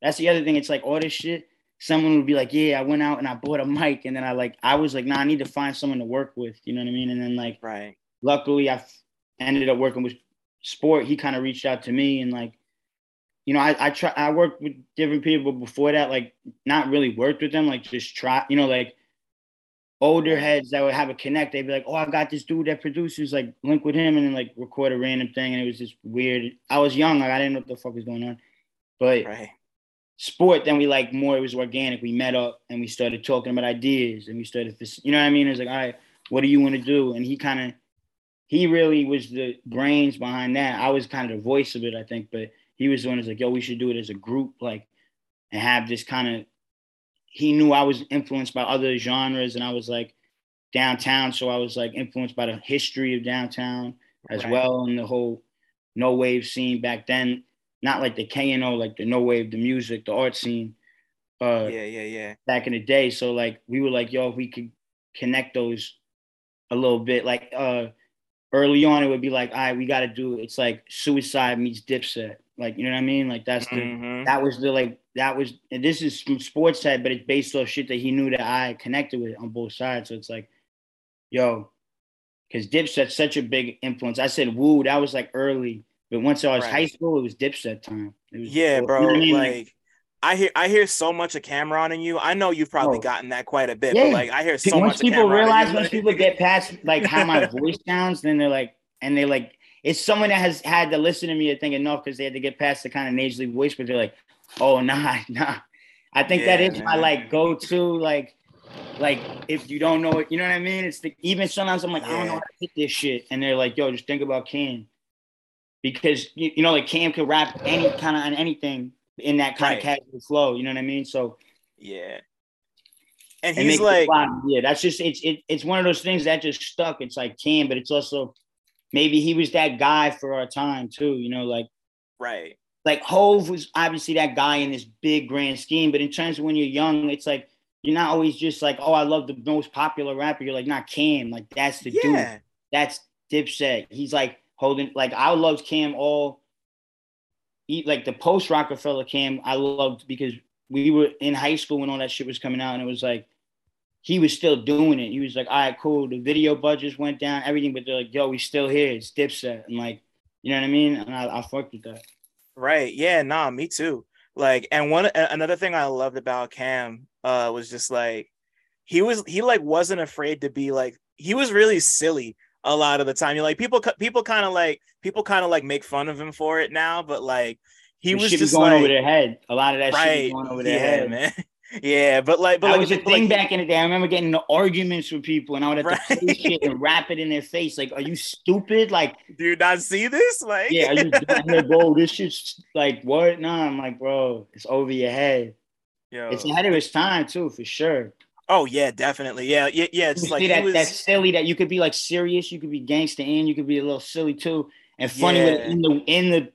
that's the other thing. It's like all this shit. Someone would be like, yeah, I went out and I bought a mic. And then I like, I was like, nah, I need to find someone to work with. You know what I mean? And then like, right. luckily I ended up working with sport. He kind of reached out to me and like, you know, I, I try, I worked with different people before that, like not really worked with them, like just try, you know, like older heads that would have a connect. They'd be like, "Oh, I got this dude that produces, like link with him," and then like record a random thing, and it was just weird. I was young, like I didn't know what the fuck was going on, but right. Sport. Then we like more. It was organic. We met up and we started talking about ideas, and we started, you know what I mean? It was like, all right, what do you want to do? And he kind of, he really was the brains behind that. I was kind of the voice of it, I think, but he was the one who's like, yo, we should do it as a group, like, and have this kind of he knew I was influenced by other genres, and I was like downtown, so I was like influenced by the history of downtown as right. well, and the whole no wave scene back then. Not like the K and O, like the no wave, the music, the art scene. Uh, yeah, yeah, yeah. Back in the day, so like we were like, yo, if we could connect those a little bit, like uh, early on, it would be like, all right, we got to do. It's like Suicide meets Dipset, like you know what I mean? Like that's the mm-hmm. that was the like that was and this is from sports side, but it's based off shit that he knew that I connected with on both sides. So it's like, yo, because Dipset's such a big influence. I said woo, that was like early, but once I was right. high school, it was Dipset time. Was, yeah, bro. You know I mean? Like I hear I hear so much of Cam'ron in you. I know you've probably oh, gotten that quite a bit, yeah. but like I hear so once much. people realize, once people get past like how my voice sounds, then they're like, and they like, it's someone that has had to listen to me, I think enough because they had to get past the kind of nasally voice, but they're like, oh nah nah i think yeah, that is man. my like go-to like like if you don't know it you know what i mean it's the even sometimes i'm like yeah. i don't know how to hit this shit and they're like yo just think about cam because you, you know like cam could rap any kind of on anything in that kind right. of casual flow you know what i mean so yeah and he's like yeah that's just it's it, it's one of those things that just stuck it's like cam but it's also maybe he was that guy for our time too you know like right like Hove was obviously that guy in this big grand scheme, but in terms of when you're young, it's like you're not always just like, oh, I love the most popular rapper. You're like, not Cam. Like that's the yeah. dude. That's Dipset. He's like holding. Like I loved Cam all. Like the post Roc-A-Fella Cam, I loved because we were in high school when all that shit was coming out, and it was like he was still doing it. He was like, all right, cool. The video budgets went down, everything, but they're like, yo, we still here. It's Dipset, and like, you know what I mean? And I, I fucked with that. Right. Yeah. Nah. Me too. Like, and one another thing I loved about Cam uh was just like he was he like wasn't afraid to be like he was really silly a lot of the time. You're like people people kind of like people kind of like make fun of him for it now, but like he was just going like, over their head. A lot of that right, shit going over their yeah, head, man. Yeah, but like, but that like, was a thing like, back in the day. I remember getting into arguments with people, and I would have right. to say shit and rap it in their face. Like, are you stupid? Like, do you not see this? Like, yeah, are you here, bro? This shit's like what? No, I'm like, bro, it's over your head. Yeah, it's ahead of its time too, for sure. Oh yeah, definitely. Yeah, yeah, yeah. It's like that, was... that silly that you could be like serious, you could be gangster, and you could be a little silly too, and funny yeah. in the in the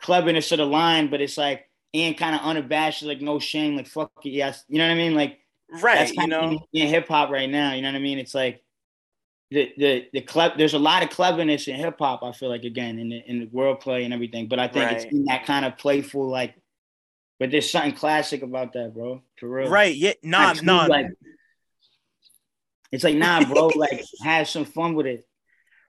cleverness of the line. But it's like and kind of unabashed, like no shame, like fuck it, yes, you know what I mean? Like right, that's you know, in hip hop right now, you know what I mean? It's like the the the club. There's a lot of cleverness in hip hop. I feel like again in the in the wordplay and everything, but I think right. it's in that kind of playful like. But there's something classic about that, bro. For real. Right. Yeah. Nah. Nah. Like, it's like nah, bro. like have some fun with it.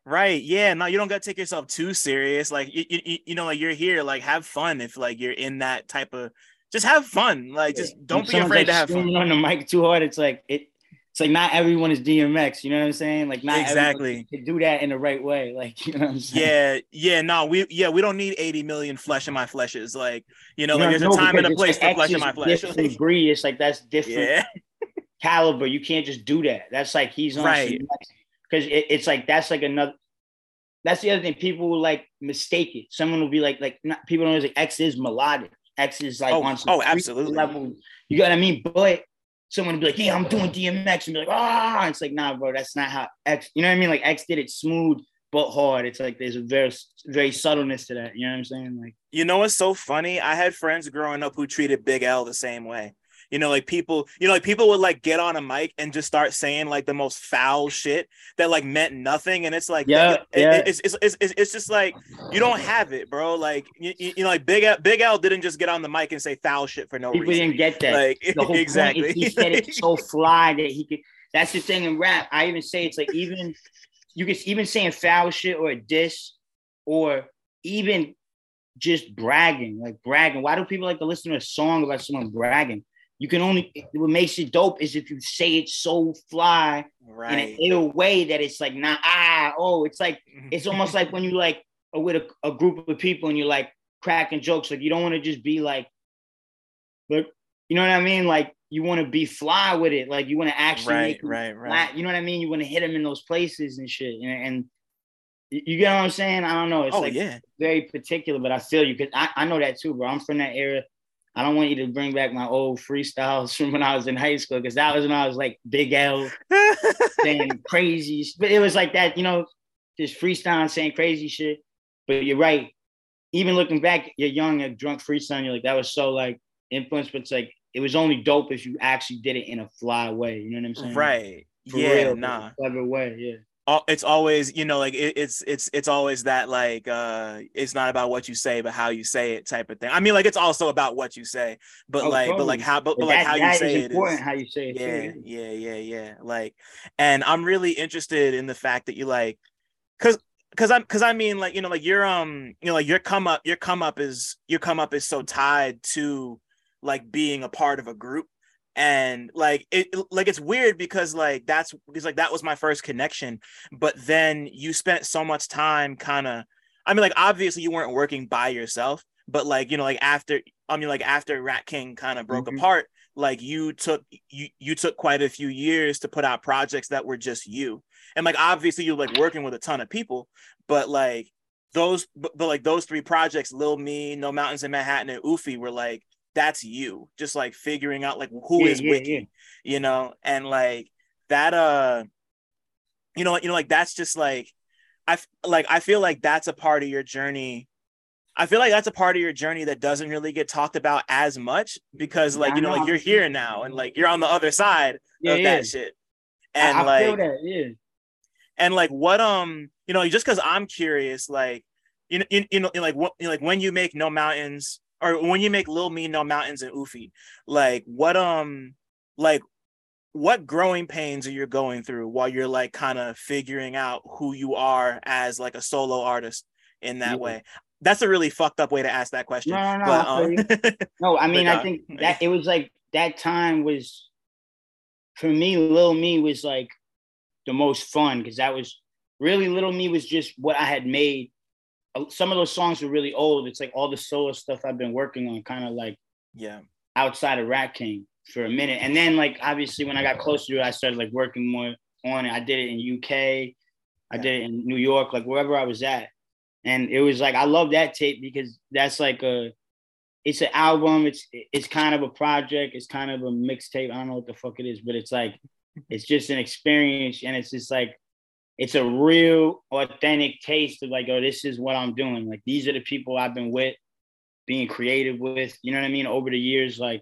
Right. Yeah. No, you don't got to take yourself too serious. Like you, you, you know, like you're here, like have fun. If like you're in that type of, just have fun. Like just don't be afraid like to have fun. On the mic too hard, it's like it. It's like not everyone is DMX. You know what I'm saying? Like not exactly to do that in the right way. Like you know what I'm saying? Yeah. Yeah. No. We yeah. We don't need 80 million flesh in my fleshes. Like you know, you like there's a time and a place like for flesh in my flesh. Different degree. It's like that's different. Yeah. caliber. You can't just do that. That's like he's on right because it, it's like that's like another. That's the other thing. People will like mistake it. Someone will be like, like not, people don't know like X is melodic. X is like Oh, on some oh, absolutely. level. You got what I mean? But someone will be like, yeah, I'm doing DMX, and be like, ah, it's like, nah, bro, that's not how X. You know what I mean? Like X did it smooth but hard. It's like there's a very very subtleness to that. You know what I'm saying? Like You know what's so funny? I had friends growing up who treated Big L the same way. You know, like people, you know, like people would like get on a mic and just start saying like the most foul shit that like meant nothing, and it's like, Yeah, it- yeah. it's, it's, it's, it's, it's just like you don't have it, bro. Like you, you know, like Big L, Big L didn't just get on the mic and say foul shit for no people reason. People didn't get that. Like the whole exactly. point he said it so fly that he could. That's the thing in rap. I even say it's like even you can even saying foul shit or a diss or even just bragging, like bragging. Why do people like to listen to a song about someone bragging? You can only what makes it dope is if you say it so fly in right. an ill way that it's like not ah oh it's like it's almost like when you like are with a, a group of people and you're like cracking jokes like you don't want to just be like but you know what i mean? Like you want to be fly with it. Like you want to actually right, right, right. you know what i mean? You want to hit them in those places and shit. And, and you you get what i'm saying? I don't know. It's Oh like yeah. very particular but i feel you because I, I know that too bro. I'm from that era I don't want you to bring back my old freestyles from when I was in high school because that was when I was like Big L, saying crazy, but it was like that, you know, just freestyling, saying crazy shit. But you're right. Even looking back, you're young, you're drunk freestyling. You're like that was so like influenced, but it's like it was only dope if you actually did it in a fly way. You know what I'm saying? right. For yeah, real, nah. clever way. Yeah. It's always you know like it, it's it's it's always that like uh it's not about what you say but how you say it type of thing i mean like it's also about what you say but Oh, like but like how but, but But like that- how you that say is it important. is How you say it. too, yeah yeah yeah yeah like and i'm really interested in the fact that you like because because i'm because i mean like you know like your um you know like your come up your come up is your come up is so tied to like being a part of a group and like it like it's weird because like that's because like that was my first connection but then you spent so much time kind of i mean like obviously you weren't working by yourself but like you know like after i mean like after Ratking kind of broke Mhm. apart like you took you you took quite a few years to put out projects that were just you and like obviously you're like working with a ton of people but like those but, but like those three projects lil me no mountains in manhattan and Oofie were like that's you just like figuring out like who Yeah, is yeah, wiki yeah. you know and like that uh you know you know like that's just like i like i feel like that's a part of your journey i feel like that's a part of your journey that doesn't really get talked about as much because like you know know. like you're here now and like you're on the other side Yeah, of that shit and I, I like that. Yeah. and like what um you know just because i'm curious like you know you, you know like what you know, like when you make no mountains or when you make lil me no mountains and Oofie, like what um like what growing pains are you going through while you're like kind of figuring out who you are as like a solo artist in that Yeah. way that's a really fucked up way to ask that question No, no, no, but I um No, I mean, I uh, think that it was like that time was for me, Little Me was like the most fun because that was really Little Me was just what I had made. Some of those songs were really old. It's like all the solo stuff I've been working on, kind of like yeah outside of Ratking for a minute. And then like obviously when I got closer to it, I started like working more on it. I did it in UK, I Yeah. did it in New York, like wherever I was at. And it was like I love that tape because that's like a it's an album, it's it's kind of a project, it's kind of a mixtape. I don't know what the fuck it is, but it's like it's just an experience and it's just like it's a real authentic taste of like, oh, this is what I'm doing. Like these are the people I've been with, being creative with, you know what I mean, over the years, like,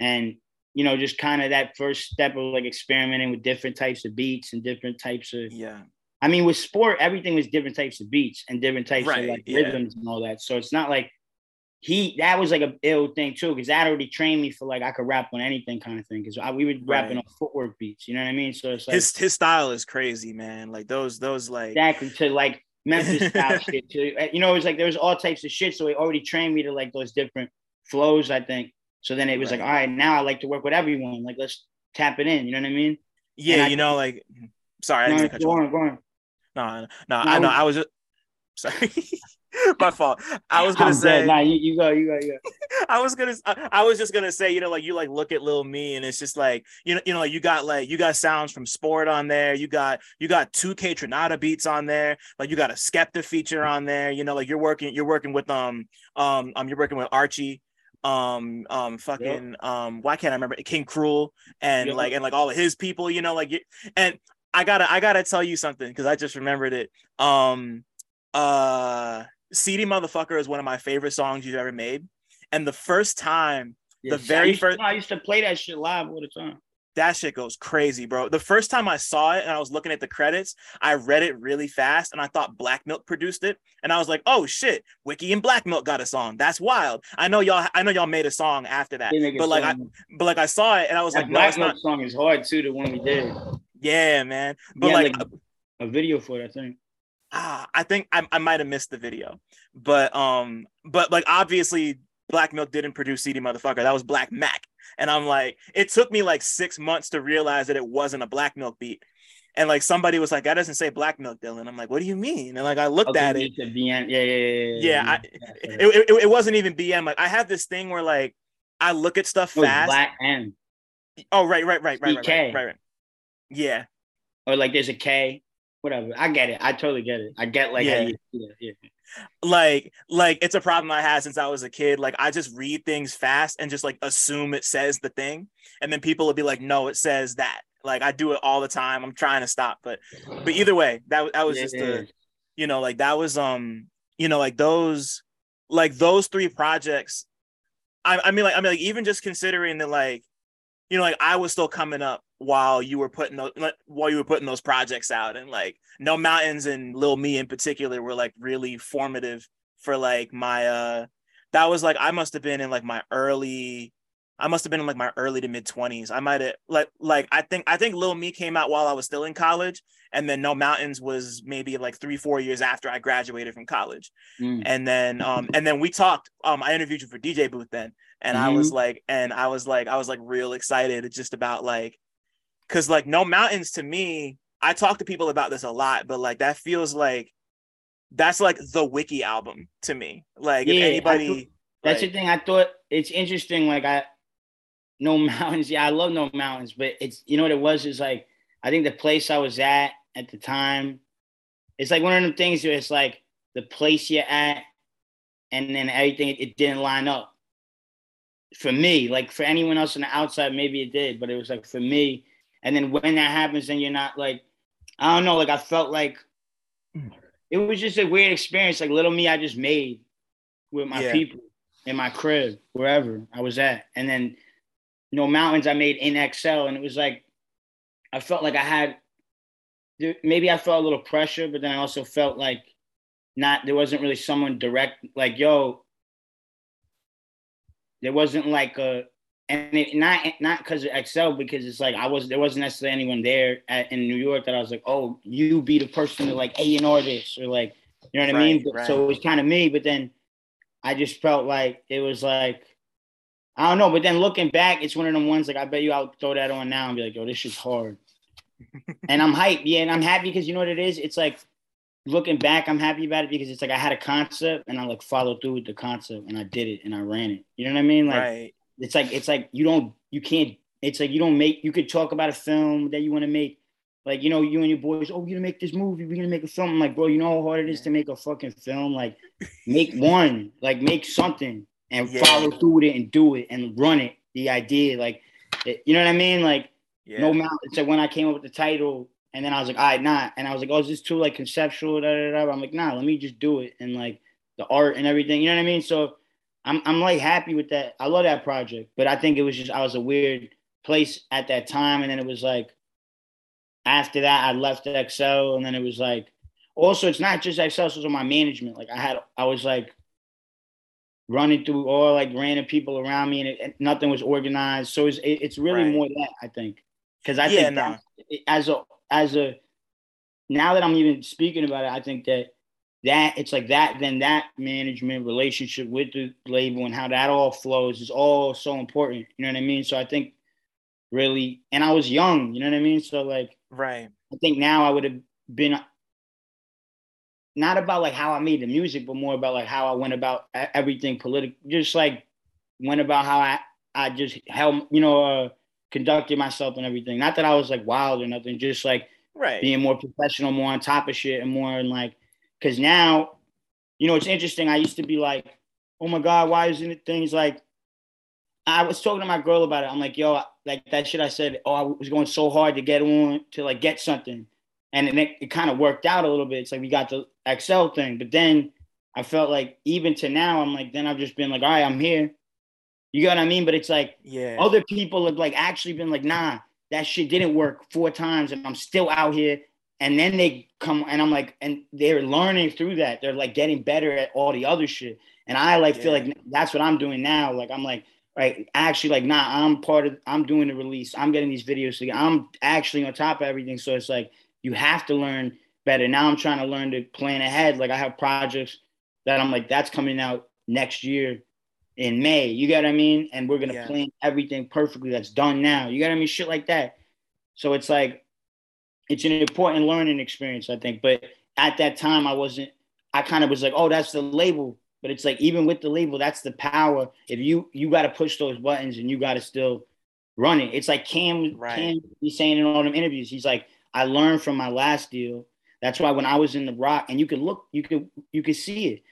and you know, just kind of that first step of like experimenting with different types of beats and different types of yeah I mean, with sport, everything was different types of beats and different types Right, of like yeah. rhythms and all that. So it's not like he that was like a ill thing too, because that already trained me for like I could rap on anything kind of thing. Because we would rapping Right. on footwork beats, you know what I mean? So it's like his his style is crazy man like those those like exactly to like Memphis style shit. To uh, you know, it was like there was all types of shit. So he already trained me to like those different flows. I think. So then it was like, all right, now I like to work with everyone. Like let's tap it in. You know what I mean? yeah I you know like sorry I didn't No, cut you go on, go on. No, no, no, I know. I was just sorry. My fault. I was gonna I'm say. dead. Nah, you, you go, you go, you go. I was gonna. I, I was just gonna say. You know, like you like look at Lil Me, and it's just like you know, you know, like you got like you got sounds from Sport on there. You got you got two Kaytranada beats on there. Like you got a Skepta feature on there. You know, like you're working you're working with um um um you're working with Archie um um fucking um why can't i remember King Krule and Yep. like and like all of his people you know like you, and i gotta i gotta tell you something because i just remembered it um uh cd motherfucker is one of my favorite songs you've ever made and the first time The I very used- first- no, I used to play that shit live all the time. that shit goes crazy, bro. The first time I saw it and I was looking at the credits, I read it really fast and I thought Black Milk produced it. And I was like, oh shit, Wiki and Black Milk got a song. That's wild. I know y'all I know y'all made a song after that. They make a But like I but like I saw it and I was that like, no, Black not. Milk song is hard too. The one we did. Yeah, man. But Yeah, like, like- A video for it, I think. Ah, I think I, I might have missed the video. But um, but like obviously Black Milk didn't produce CD motherfucker. That was Black Mac. And I'm like, it took me like six months to realize that it wasn't a Black Milk beat. And like somebody was like, that doesn't say Black Milk, Dylan. I'm like, what do you mean? And like I looked Okay, at it. said BN. Yeah, yeah, yeah. Yeah, I- yeah. It, it, it wasn't even BM. Like I have this thing where like I look at stuff fast. Black M. Oh, right, right, right, right, right, right, right, right. Yeah. Or like there's a K. Whatever. I get it. I totally get it. I get like Yeah. you yeah, yeah. like like it's a problem i had since i was a kid like i just read things fast and just like assume it says the thing and then people will be like no it says that like i do it all the time i'm trying to stop but but either way that, that was Yeah, just a you know like that was um you know like those like those three projects i, I mean like i mean like even just considering that like you know like i was still coming up while you were putting those while you were putting those projects out and like no mountains and lil me in particular were like really formative for like my uh that was like i must have been in like my early i must have been in like my early to mid 20s i might have like like i think i think lil me came out while i was still in college and then no mountains was maybe like three four years after i graduated from college. Mm. and then um and then we talked um i interviewed you for dj booth then and i was like and i was like i was like real excited It's just about like because like no mountains to me i talk to people about this a lot but like that feels like that's like the wiki album to me like Yeah, I anybody That's like, the thing. I thought it's interesting. Like I, no mountains. Yeah, I love no mountains, but it's you know what it was is like I think the place I was at at the time, it's like one of them things where it's like the place you're at, and then everything it, it didn't line up. For me, like for anyone else on the outside, maybe it did, but it was like for me. And then when that happens, then you're not like, I don't know. Like I felt like hmm. it was just a weird experience. Like little me, I just made with my Yeah. people in my crib, wherever I was at. And then, you know, mountains I made in XL. And it was like, I felt like I had, maybe I felt a little pressure, but then I also felt like not, there wasn't really someone direct, like, yo, there wasn't like a, and it, not not because of XL, because it's like I was there wasn't necessarily anyone there at, in New York that I was like, oh, you be the person to like A and R this or like, you know what I mean? Right, right. So it was kind of me, but then I just felt like it was like I don't know. But then looking back, it's one of them ones like I bet you I'll throw that on now and be like, yo, this shit's hard. and I'm hyped, yeah, and I'm happy because you know what it is. It's like looking back, I'm happy about it because it's like I had a concept and I like followed through with the concept and I did it and I ran it. You know what I mean? Like right it's like it's like you don't you can't it's like you don't make you could talk about a film that you want to make. Like you know you and your boys oh we're gonna make this movie we're gonna make a film. I'm like bro you know how hard it is to make a fucking film? Like make one like make something and Yeah. follow through with it and do it and run it the idea like it- you know what I mean? Like yeah. no mountain so when I came up with the title and then I was like all right nah. And I was like oh is this too like conceptual? Da, da, da. I'm like nah let me just do it and like the art and everything. You know what I mean? So I'm I'm like happy with that. I love that project, but I think it was just I was a weird place at that time, and then it was like after that I left XL, and then it was like also it's not just XL, it's also my management. Like I had I was like running through all like random people around me, and it, and nothing was organized. So it's it, it's really Right. more that I think because I Yeah, think no. that's- as a as a now that I'm even speaking about it, I think that that it's like that then that management relationship with the label and how that all flows is all so important you know what i mean? So i think really and i was young you know what i mean? So like right. I think now i would have been not about like how I made the music, but more about like how I went about everything political, just like went about how I I just held you know uh, conducted myself and everything. Not that I was like wild or nothing, just like right. being more professional, more on top of shit, and more in like because now, you know, it's interesting. I used to be like, oh my god, why isn't it things like I was talking to my girl about it. I'm like, yo, like that shit I said, oh, I was going so hard to get on to like get something. And it, it kind of worked out a little bit. It's like we got the XL thing. But then I felt like even to now, I'm like, then I've just been like, all right, I'm here. You get what I mean? But it's like yeah, other people have like actually been like, nah, that shit didn't work four times and I'm still out here. And then they come and I'm like, and they're learning through that. They're like getting better at all the other shit. And I like yeah. feel like that's what I'm doing now. Like I'm like, right actually like nah i'm part of i'm doing the release i'm getting these videos together i'm actually on top of everything so it's like you have to learn better now i'm trying to learn to plan ahead like i have projects that i'm like that's coming out next year in may you get what i mean and we're gonna yeah. plan everything perfectly that's done now you get what i mean shit like that so it's like it's an important learning experience i think but at that time i wasn't i kind of was like oh that's the label but it's like even with the label, that's the power. If you you got to push those buttons and you got to still run it. It's like Cam right. Cam he's saying in all them interviews. He's like, I learned from my last deal. That's why when I was in the Rock, and you could look, you could you could see it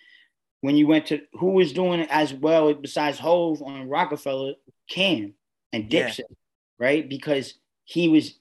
when you went to who was doing it as well besides Hove on Roc-A-Fella, Cam and Dipset, yeah. right? Because he was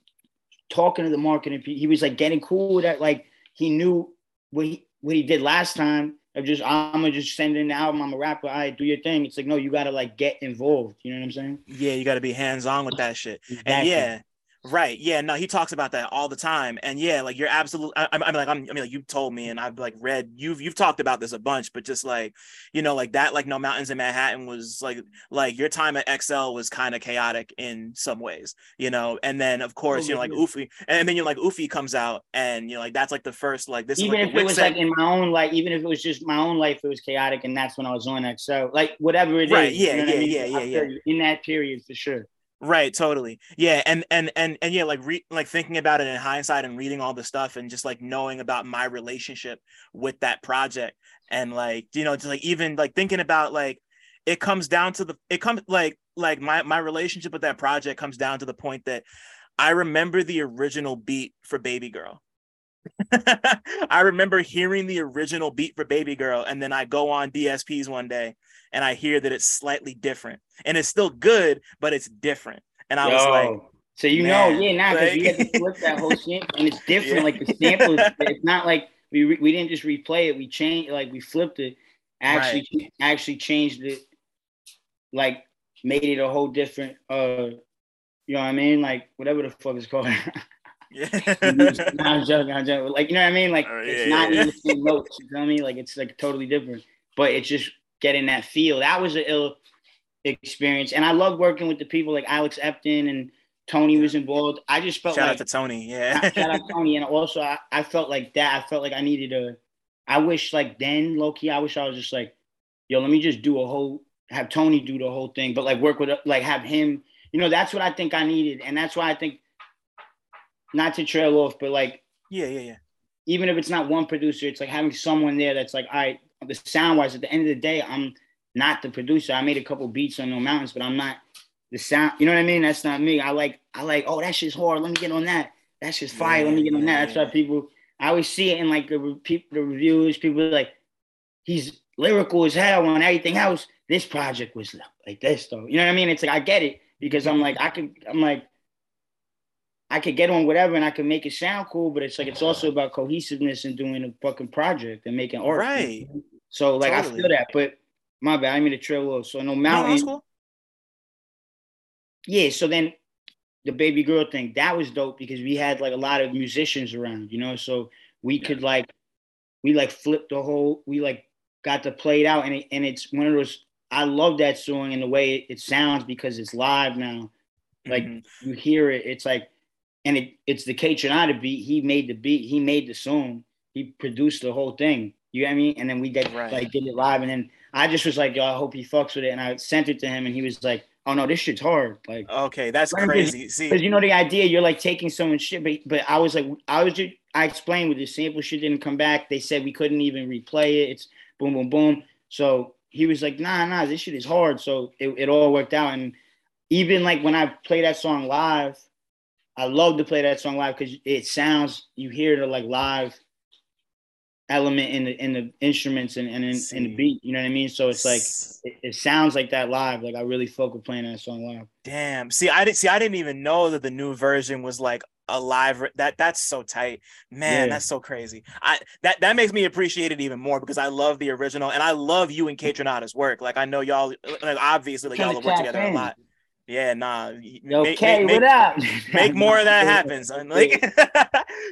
talking to the marketing. He was like getting cool with that. Like he knew what he what he did last time of just I'm gonna just send in the album. I'm a rapper. I right, do your thing. It's like no, you gotta like get involved. You know what I'm saying? Yeah, you gotta be hands on with that shit. Exactly. And yeah, Right. Yeah. No, he talks about that all the time. And yeah, like you're absolutely. I, am like, I'm, I mean, like you told me, and I've like read. You've you've talked about this a bunch, but just like you know, like that, like no mountains in Manhattan was like like your time at XL was kind of chaotic in some ways, you know. And then of course, oh, you know, like Oofie, and then you're like Oofie comes out, and you know, like that's like the first like this. Even like if it was like in my own life, even if it was just my own life, it was chaotic, and that's when I was on XL. Like whatever it right, is, Yeah. You know yeah. I mean? Yeah. Yeah. Yeah. In that period, for sure. Right, totally. Yeah, and and and and yeah, like re- like thinking about it in hindsight and reading all the stuff and just like knowing about my relationship with that project and like you know just like even like thinking about like it comes down to the it comes like like my my relationship with that project comes down to the point that I remember the original beat for Baby Girl. I remember hearing the original beat for Baby Girl and then I go on DSPs one day and I hear that it's slightly different and it's still good, but it's different. And I Yo, was like, so you know, yeah, now because like, we had to flip that whole shit and it's different. Yeah. Like the sample, is, it's not like we re- we didn't just replay it. We changed, like we flipped it, actually right. actually changed it, like made it a whole different. uh You know what I mean? Like whatever the fuck is called. Yeah. I'm joking. I'm joking. Like you know what I mean? Like oh, yeah, it's not yeah. even the same notes. You know me? Like it's like totally different. But it's just getting in that feel. That was an ill experience. And I love working with the people like Alex Epton and Tony was involved. I just felt shout like, out to Tony. Yeah. shout out Tony. And also I, I felt like that. I felt like I needed a I wish like then low key, I wish I was just like, yo, let me just do a whole have Tony do the whole thing, but like work with like have him, you know, that's what I think I needed. And that's why I think not to trail off, but like yeah, yeah, yeah. Even if it's not one producer, it's like having someone there that's like, all right, the sound wise, at the end of the day, I'm not the producer. I made a couple beats on No Mountains, but I'm not the sound. You know what I mean? That's not me. I like, I like, oh, that shit's hard. Let me get on that. That's just fire. Yeah, Let me get on that. That's why people, I always see it in like the, people, the reviews. People like, he's lyrical as hell on everything else. This project was like this though. You know what I mean? It's like, I get it because I'm like, I could, I'm like, I could get on whatever and I could make it sound cool, but it's like it's also about cohesiveness and doing a fucking project and making art. Right. So like totally. I feel that, but my bad, I mean to trail off. So no mountain. No. Yeah. So then the baby girl thing that was dope because we had like a lot of musicians around, you know. So we yeah. could like we like flipped the whole. We like got to play it out, and it, and it's one of those. I love that song and the way it, it sounds because it's live now. Like mm-hmm. you hear it, it's like, and it it's the Kaytranada beat. He made the beat. He made the song. He produced the whole thing. You know what I mean? And then we did right. like did it live, and then I just was like, yo, I hope he fucks with it, and I sent it to him, and he was like, oh no, this shit's hard. Like okay, that's crazy. See, because you know the idea, you're like taking someone's shit, but but I was like, I was just I explained with the sample shit didn't come back. They said we couldn't even replay it. It's boom, boom, boom. So he was like, nah, nah, this shit is hard. So it, it all worked out. And even like when I play that song live, I love to play that song live because it sounds you hear the like live element in the in the instruments and, and in, in, the beat. You know what I mean? So it's like it, it, sounds like that live. Like I really fuck with playing that song live. Damn. See, I didn't see. I didn't even know that the new version was like a live. That that's so tight, man. Yeah. That's so crazy. I that that makes me appreciate it even more because I love the original and I love you and Kaytranada's work. Like I know y'all. Like obviously, like y'all work together in. a lot. Yeah, nah. Okay, make, what up? make more of that happen, son. Like, but,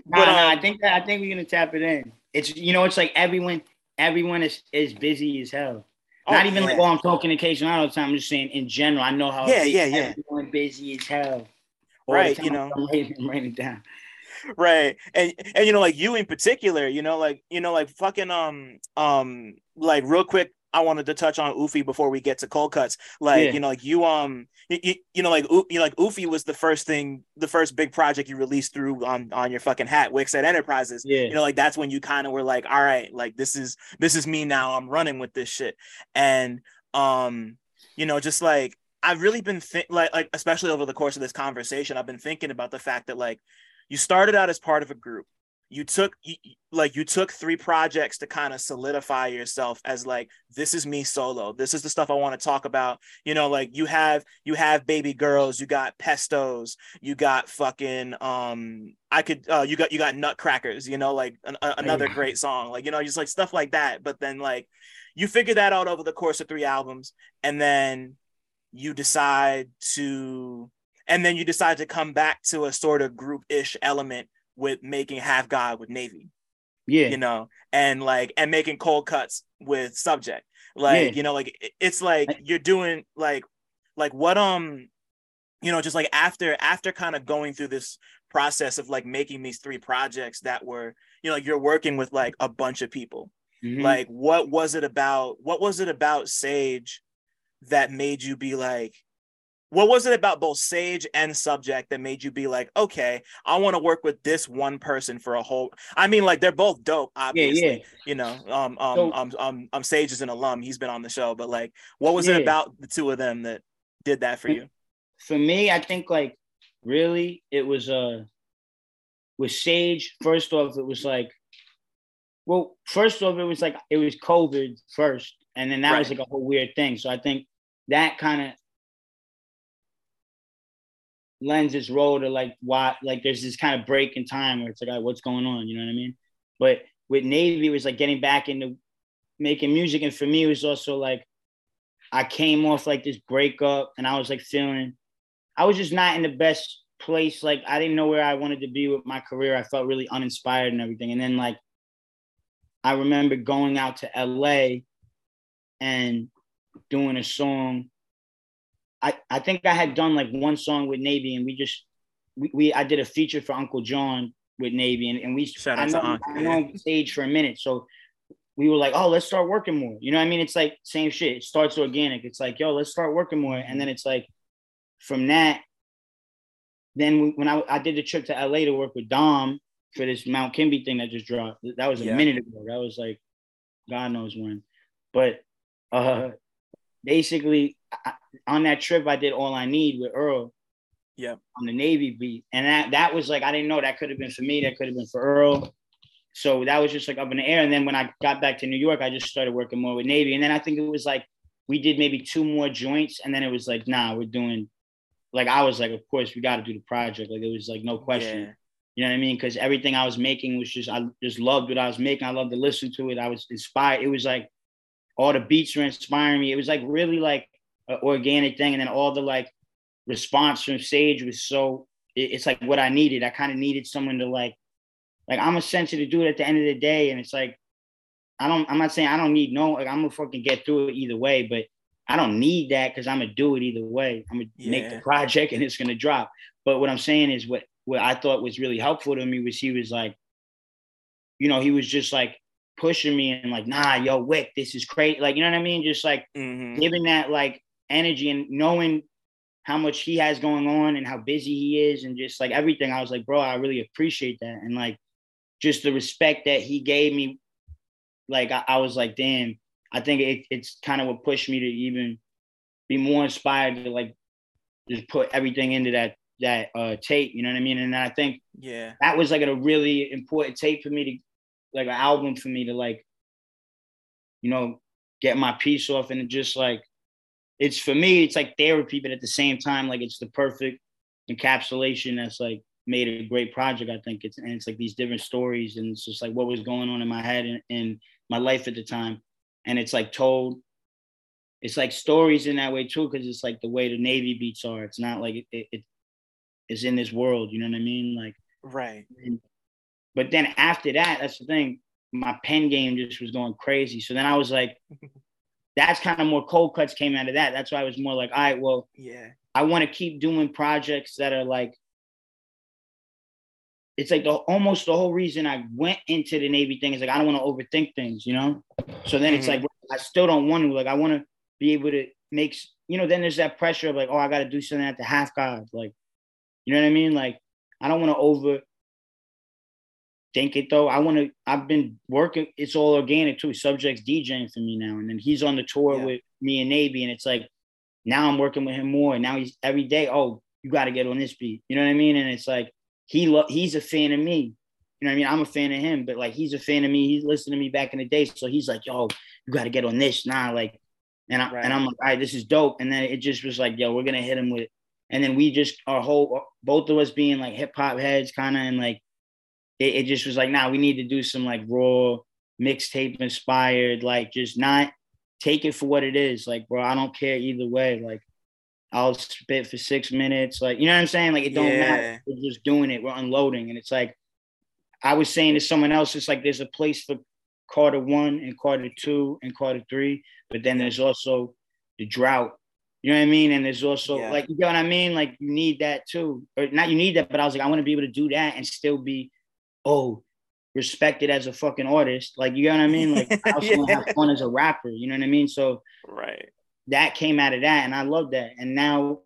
nah, nah, I um, think that I think we're gonna tap it in. It's you know, it's like everyone, everyone is is busy as hell. Oh, Not even yeah. like, oh, I'm talking occasion all the time. I'm just saying in general. I know how. Yeah, yeah, yeah. Everyone busy as hell. All right, you know. I'm writing, I'm writing it down. Right, and and you know, like you in particular, you know, like you know, like fucking um um like real quick I wanted to touch on Oofie before we get to cold cuts. Like, yeah. you know, like you um you, you know like you know like Oofie was the first thing the first big project you released through on on your fucking hat Wikset Enterprises. Yeah. You know like that's when you kind of were like, all right, like this is this is me now. I'm running with this shit. And um you know just like I've really been think like like especially over the course of this conversation I've been thinking about the fact that like you started out as part of a group you took like you took three projects to kind of solidify yourself as like this is me solo. This is the stuff i want to talk about. You know like you have you have baby girls you got pestos you got fucking um i could uh you got you got nutcrackers you know like an, a, another great song like you know just like stuff like that. But then like you figure that out over the course of three albums and then you decide to and then you decide to come back to a sort of group-ish element with making half god with navy yeah you know and like and making cold cuts with subject like yeah. you know like it's like you're doing like like what um you know just like after after kind of going through this process of like making these three projects that were you know like you're working with like a bunch of people mm-hmm. like what was it about what was it about sage that made you be like what was it about both sage and subject that made you be like okay i want to work with this one person for a whole i mean like they're both dope obviously yeah, yeah. you know um um, so, um um um sage is an alum he's been on the show but like what was yeah. it about the two of them that did that for you for me i think like really it was uh with sage first off it was like well first off it was like it was covid first and then that right. was like a whole weird thing so i think that kind of lends its role to like why like there's this kind of break in time where it's like what's going on? You know what i mean? But with navy it was like getting back into making music and for me it was also like i came off like this breakup and i was like feeling i was just not in the best place. Like i didn't know where i wanted to be with my career. I felt really uninspired and everything. And then like i remember going out to la and doing a song I, I think I had done like one song with Navy and we just we, we I did a feature for Uncle John with Navy and, and we Shout I know, I know stage for a minute. So we were like, oh, let's start working more. You know I mean? It's like same shit. It starts organic. It's like, yo, let's start working more. And then it's like from that, then when I, I did the trip to LA to work with Dom for this Mount Kimbie thing that just dropped, that was a yeah. minute ago. That was like, God knows when. But uh basically I, on that trip, I did all I need with Earl. Yeah. On the Navy beat, and that that was like I didn't know that could have been for me. That could have been for Earl. So that was just like up in the air. And then when I got back to New York, I just started working more with Navy. And then I think it was like we did maybe two more joints, and then it was like, nah, we're doing. Like I was like, of course we got to do the project. Like it was like no question. Yeah. You know what I mean? Because everything I was making was just I just loved what I was making. I loved to listen to it. I was inspired. It was like all the beats were inspiring me. It was like really like an organic thing, and then all the like response from Sage was so. It, it's like what I needed. I kind of needed someone to like, like I'm a sensitive dude at the end of the day, and it's like, I don't. I'm not saying I don't need no. Like I'm gonna fucking get through it either way, but I don't need that because I'm gonna do it either way. I'm gonna yeah. make the project and it's gonna drop. But what I'm saying is what what I thought was really helpful to me was he was like, you know, he was just like pushing me and like, nah, yo, Wick, this is crazy. Like, you know what I mean? Just like mm-hmm. giving that like energy and knowing how much he has going on and how busy he is and just like everything. I was like, bro, I really appreciate that. And like just the respect that he gave me, like I, I was like, damn, I think it, it's kind of what pushed me to even be more inspired to like just put everything into that that uh tape, you know what I mean? And I think yeah, that was like a really important tape for me to like an album for me to like, you know, get my piece off and just like it's for me, it's like therapy, but at the same time, like it's the perfect encapsulation that's like made a great project. I think it's and it's like these different stories, and it's just like what was going on in my head and in my life at the time, and it's like told. It's like stories in that way too, because it's like the way the Navy beats are. It's not like it, it, it is in this world. You know what I mean? Like right. And, but then after that, that's the thing. My pen game just was going crazy. So then I was like, that's kind of more cold cuts came out of that. That's why I was more like, all right, well, yeah, I want to keep doing projects that are like, it's like the almost the whole reason I went into the Navy thing is like I don't want to overthink things, you know. So then mm-hmm. it's like I still don't want to like I want to be able to make you know. Then there's that pressure of like, oh, I got to do something at the Half God, like, you know what I mean? Like I don't want to over think it though. I want to. I've been working. It's all organic too. Subjects DJing for me now, and then he's on the tour yeah. with me and Navy, and it's like now I'm working with him more. And now he's every day. Oh, you got to get on this beat. You know what I mean? And it's like he lo- he's a fan of me. You know what I mean? I'm a fan of him, but like he's a fan of me. He's listened to me back in the day, so he's like, "Yo, you got to get on this now." Nah, like, and I right. and I'm like, "All right, this is dope." And then it just was like, "Yo, we're gonna hit him with." And then we just our whole both of us being like hip hop heads, kind of, and like it, it just was like, nah, we need to do some like raw mixtape inspired, like just not take it for what it is. Like, bro, I don't care either way. Like, I'll spit for six minutes. Like, you know what I'm saying? Like, it don't yeah. matter. We're just doing it. We're unloading. And it's like, I was saying to someone else, it's like there's a place for Carter one and Carter two and Carter three, but then there's also the drought. You know what I mean? And there's also yeah. like, you know what I mean? Like, you need that too. Or not you need that, but I was like, I want to be able to do that and still be oh, respected as a fucking artist. Like, you know what I mean? Like, I also yeah. want to have fun as a rapper. You know what I mean? So, right. That came out of that, and I love that. And now,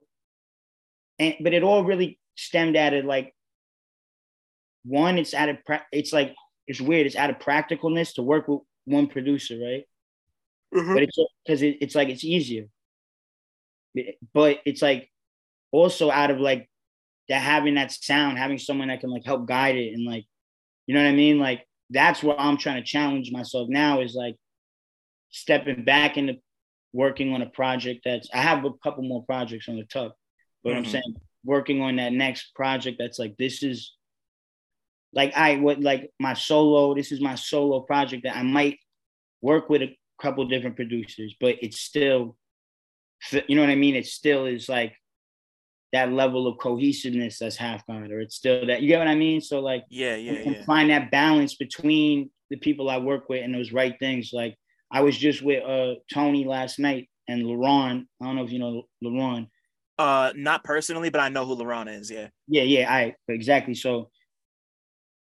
and but it all really stemmed out of like one. It's out of it's like it's weird. It's out of practicalness to work with one producer, right? Mm-hmm. But it's because it, it's like it's easier. But it's like also out of like that having that sound, having someone that can like help guide it and like you know what I mean? Like that's where I'm trying to challenge myself now is like stepping back into working on a project that's I have a couple more projects on the tuck, but mm-hmm. I'm saying working on that next project that's like this is like I would like my solo, this is my solo project that I might work with a couple different producers, but it's still you know what I mean? It still is like that level of cohesiveness that's half God, or it's still that you get what I mean. So like, yeah, yeah, yeah. find that balance between the people I work with and those right things. Like I was just with uh Tony last night and LaRon. I don't know if you know LaRon. Uh, not personally, but I know who LaRon is. Yeah. Yeah, yeah, I exactly. So,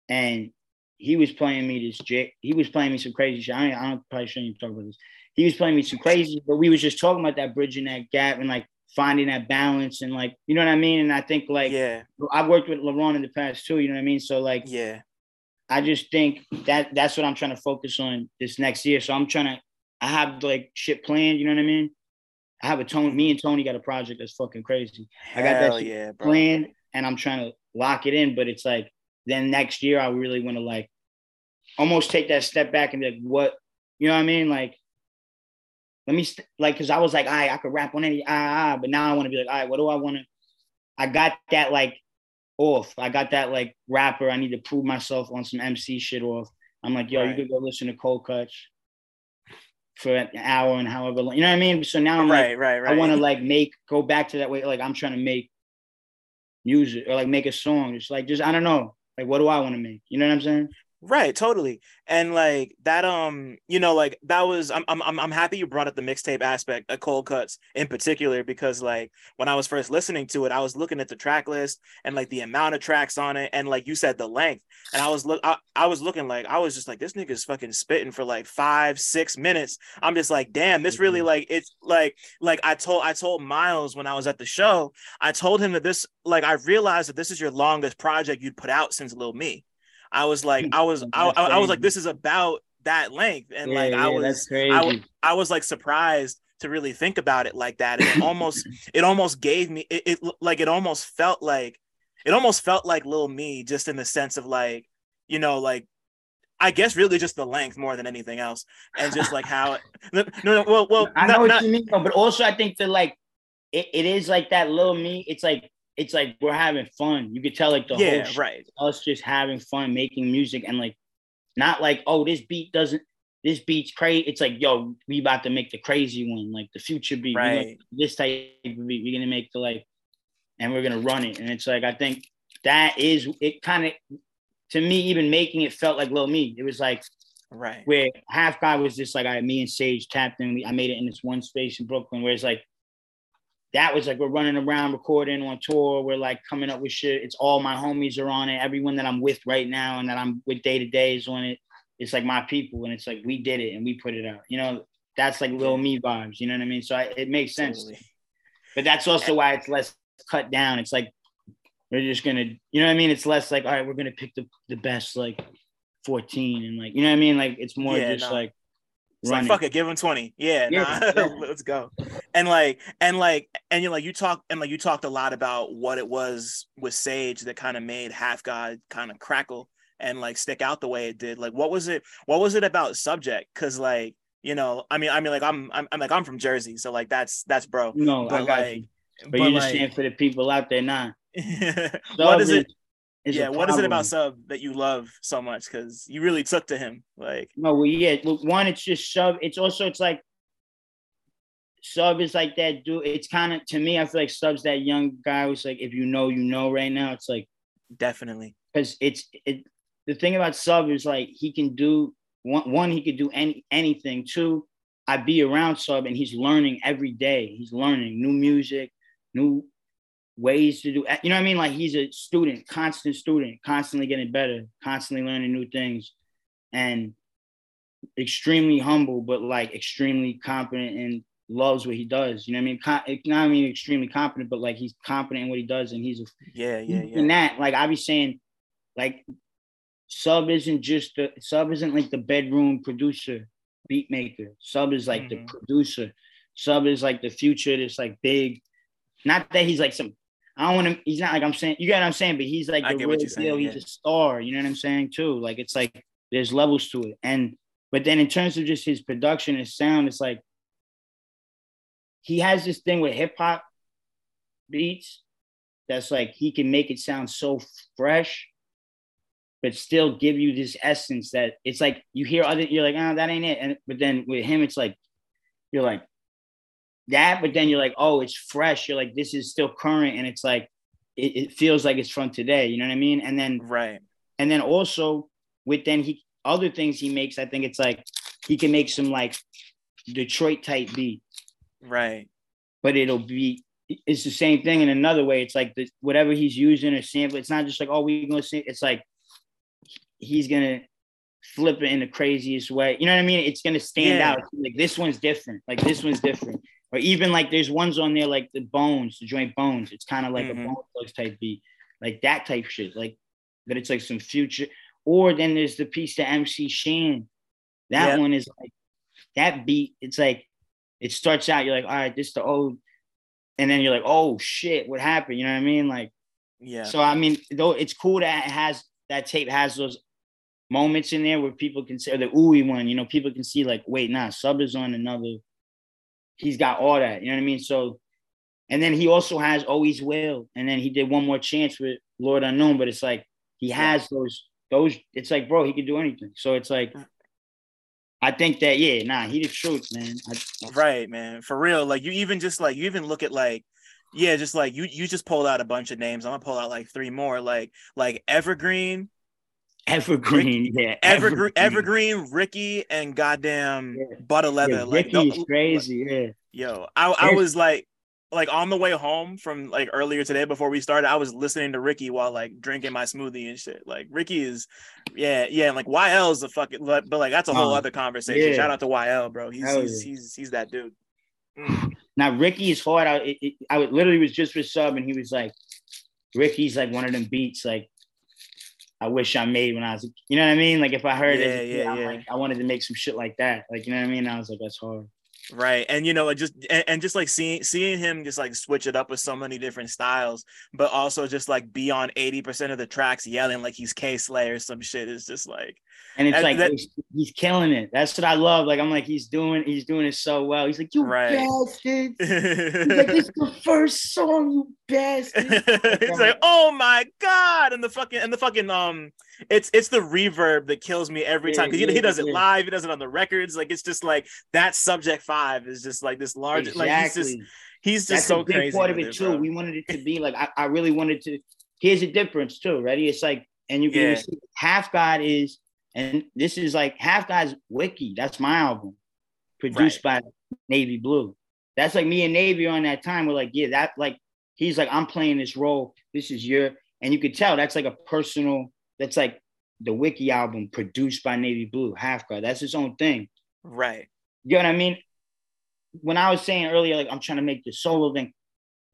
and he was playing me this. J- he was playing me some crazy shit. I, I don't probably shouldn't even talk about this. He was playing me some crazy, but we was just talking about that bridging that gap and like finding that balance and like you know what I mean. And I think like yeah, I've worked with LaRon in the past too. You know what I mean. So like yeah, I just think that that's what I'm trying to focus on this next year. So I'm trying to I have like shit planned. You know what I mean. I have a Tony. Me and Tony got a project that's fucking crazy. Hell I got that yeah, planned, and I'm trying to lock it in. But it's like then next year I really want to like almost take that step back and be like, what you know what I mean? Like let me st- like because I was like, I I could rap on any ah, ah but now I want to be like, all right, what do I want to? I got that like off. I got that like rapper. I need to prove myself on some MC shit off. I'm like, yo, right. you could go listen to Cold Cuts for an hour and however long. You know what I mean? So now I'm right, like, right, right. I want to like make go back to that way. Like I'm trying to make music or like make a song. It's like just I don't know. Like what do I want to make? You know what I'm saying? Right, totally. And like that um, you know, like that was I'm I'm I'm happy you brought up the mixtape aspect of cold cuts in particular because like when I was first listening to it, I was looking at the track list and like the amount of tracks on it and like you said the length. And I was look I, I was looking like I was just like this nigga's fucking spitting for like 5 6 minutes. I'm just like, "Damn, this really mm-hmm. like it's like like I told I told Miles when I was at the show, I told him that this like I realized that this is your longest project you'd put out since Lil Me. I was like, I was, I, I, I, was like, this is about that length, and yeah, like, I was, I, I was like surprised to really think about it like that, and it almost, it almost gave me, it, it like, it almost felt like, it almost felt like Lil Me, just in the sense of like, you know, like I guess really just the length more than anything else, and just like how. no, no, well, well. I know what not, you mean, but also I think that like it, it is like that Lil Me. It's like it's like we're having fun. You could tell like the yeah, whole right. us just having fun making music and like not like oh this beat doesn't this beat's crazy. It's like yo we about to make the crazy one like the future beat. Right. This type of beat we're gonna make the like and we're gonna run it and it's like I think that is it kind of to me even making it felt like Lil Me. It was like right where Half God was just like I me and Sage tapped in. I made it in this one space in Brooklyn where it's like that was like we're running around recording on tour. We're like coming up with shit. It's all my homies are on it. Everyone that I'm with right now and that I'm with day to day is on it. It's like my people, and it's like we did it and we put it out. You know, that's like Lil Me vibes. You know what I mean? So I, it makes sense. Totally. But that's also why it's less cut down. It's like we're just gonna, you know what I mean? It's less like all right, we're gonna pick the the best like 14 and like you know what I mean? Like it's more yeah, just no. like it's like fuck it, give him 20. Yeah, yeah. Nah, let's go. And like, and like, and you like you talk and like you talked a lot about what it was with Sage that kind of made Half God kind of crackle and like stick out the way it did. Like, what was it? What was it about subject? Cause like, you know, I mean, I mean, like I'm, I'm, I'm like I'm from Jersey, so like that's that's bro. No, but I got like, you. But, but you're just saying for the people out there now. what is it? Yeah, what is it about Sub that you love so much? Because you really took to him. Like, no, well, yeah. Well, one, it's just Sub. It's also it's like Sub is like that dude. It's kind of to me. I feel like Sub's that young guy who's like, if you know, you know. Right now, it's like definitely because it's it. The thing about Sub is like he can do one. One, he could do any anything. Two, I be around Sub and he's learning every day. He's learning new music, new ways to do you know what I mean? Like he's a student, constant student, constantly getting better, constantly learning new things, and extremely humble, but like extremely confident and loves what he does. You know what I mean? Con- not I mean extremely confident, but like he's confident in what he does, and he's a, yeah, yeah, yeah. In that, like I be saying, like sub isn't just the sub isn't like the bedroom producer, beat maker. Sub is like mm-hmm. the producer. Sub is like the future. That's like big. Not that he's like some I don't want to. He's not like I'm saying. You get what I'm saying, but he's like the real deal. Saying, he's yeah. a star. You know what I'm saying too. Like it's like there's levels to it, and but then in terms of just his production and sound, it's like he has this thing with hip hop beats that's like he can make it sound so fresh, but still give you this essence that it's like you hear other. You're like, oh, that ain't it. And but then with him, it's like you're like, that, but then you're like, oh, it's fresh. You're like, this is still current, and it's like, it, it feels like it's from today. You know what I mean? And then right, and then also with then he other things he makes, I think it's like he can make some like Detroit type beat, right? But it'll be it's the same thing in another way. It's like the, whatever he's using or sample. It's not just like oh we're gonna see. It's like he's gonna flip it in the craziest way. You know what I mean? It's gonna stand yeah. out. Like this one's different. Like this one's different or even like there's ones on there like the bones, the joint bones. It's kind of like mm-hmm. a bone thugs type beat, like that type shit. Like that it's like some future. Or then there's the piece to MC Shan. That yep. one is like that beat. It's like it starts out. You're like, all right, this the old, and then you're like, oh shit, what happened? You know what I mean? Like, yeah. So I mean, though it's cool that it has that tape has those moments in there where people can say the ooey one. You know, people can see like, wait, nah, sub is on another he's got all that. You know what I mean? So, and then he also has always will, and then he did one more chance with Lord Unknown, but it's like he has those those. It's like, bro, he can do anything. So it's like. I think that yeah, nah, he the truth, man. I, right, man, for real. Like you even just like you even look at like yeah, just like you you just pulled out a bunch of names. I'm gonna pull out like three more. Like like Evergreen, Evergreen, yeah. Evergreen, Evergreen, Ricky, and goddamn yeah. Butter Leather. Yeah, like Ricky's no, crazy, yeah. Yo, I, I was like, like on the way home from like earlier today before we started, I was listening to Ricky while like drinking my smoothie and shit. Like Ricky is, yeah, yeah. And like YL is a fucking, but like that's a whole uh, other conversation. Yeah. Shout out to YL, bro. He's he's, yeah. he's, he's that dude. Mm. Now Ricky is hard. I it, it, I literally was just with sub and he was like, Ricky's like one of them beats like I wish I made when I was, you know what I mean? Like if I heard yeah, it, yeah, yeah. Like, I wanted to make some shit like that. Like you know what I mean? I was like, that's hard right and you know just and, and, just like seeing seeing him just like switch it up with so many different styles but also just like be on 80% of the tracks yelling like he's Kay Slay or some shit is just like and it's that, like that, he's, killing it that's what i love like i'm like he's doing he's doing it so well he's like you right. bastard he's like it's the first song you bastard it's like oh my god and the fucking and the fucking um it's it's the reverb that kills me every time because yeah, he, he does it live, he does it on the records. Like it's just like that subject five is just like this large. Exactly. Like he's just he's just That's so a big crazy. Part of it, it too. Bro. We wanted it to be like I, I really wanted to. Here's a difference too. Ready? It's like and you can yeah. see half God is and this is like half God's wiki. That's my album, produced right. by Navy Blue. That's like me and Navy on that time. We're like, yeah, that like he's like, I'm playing this role. This is your, and you could tell that's like a personal that's like the Wiki album produced by Navy Blue, Half God. That's his own thing. Right. You know what I mean? When I was saying earlier, like I'm trying to make the solo thing,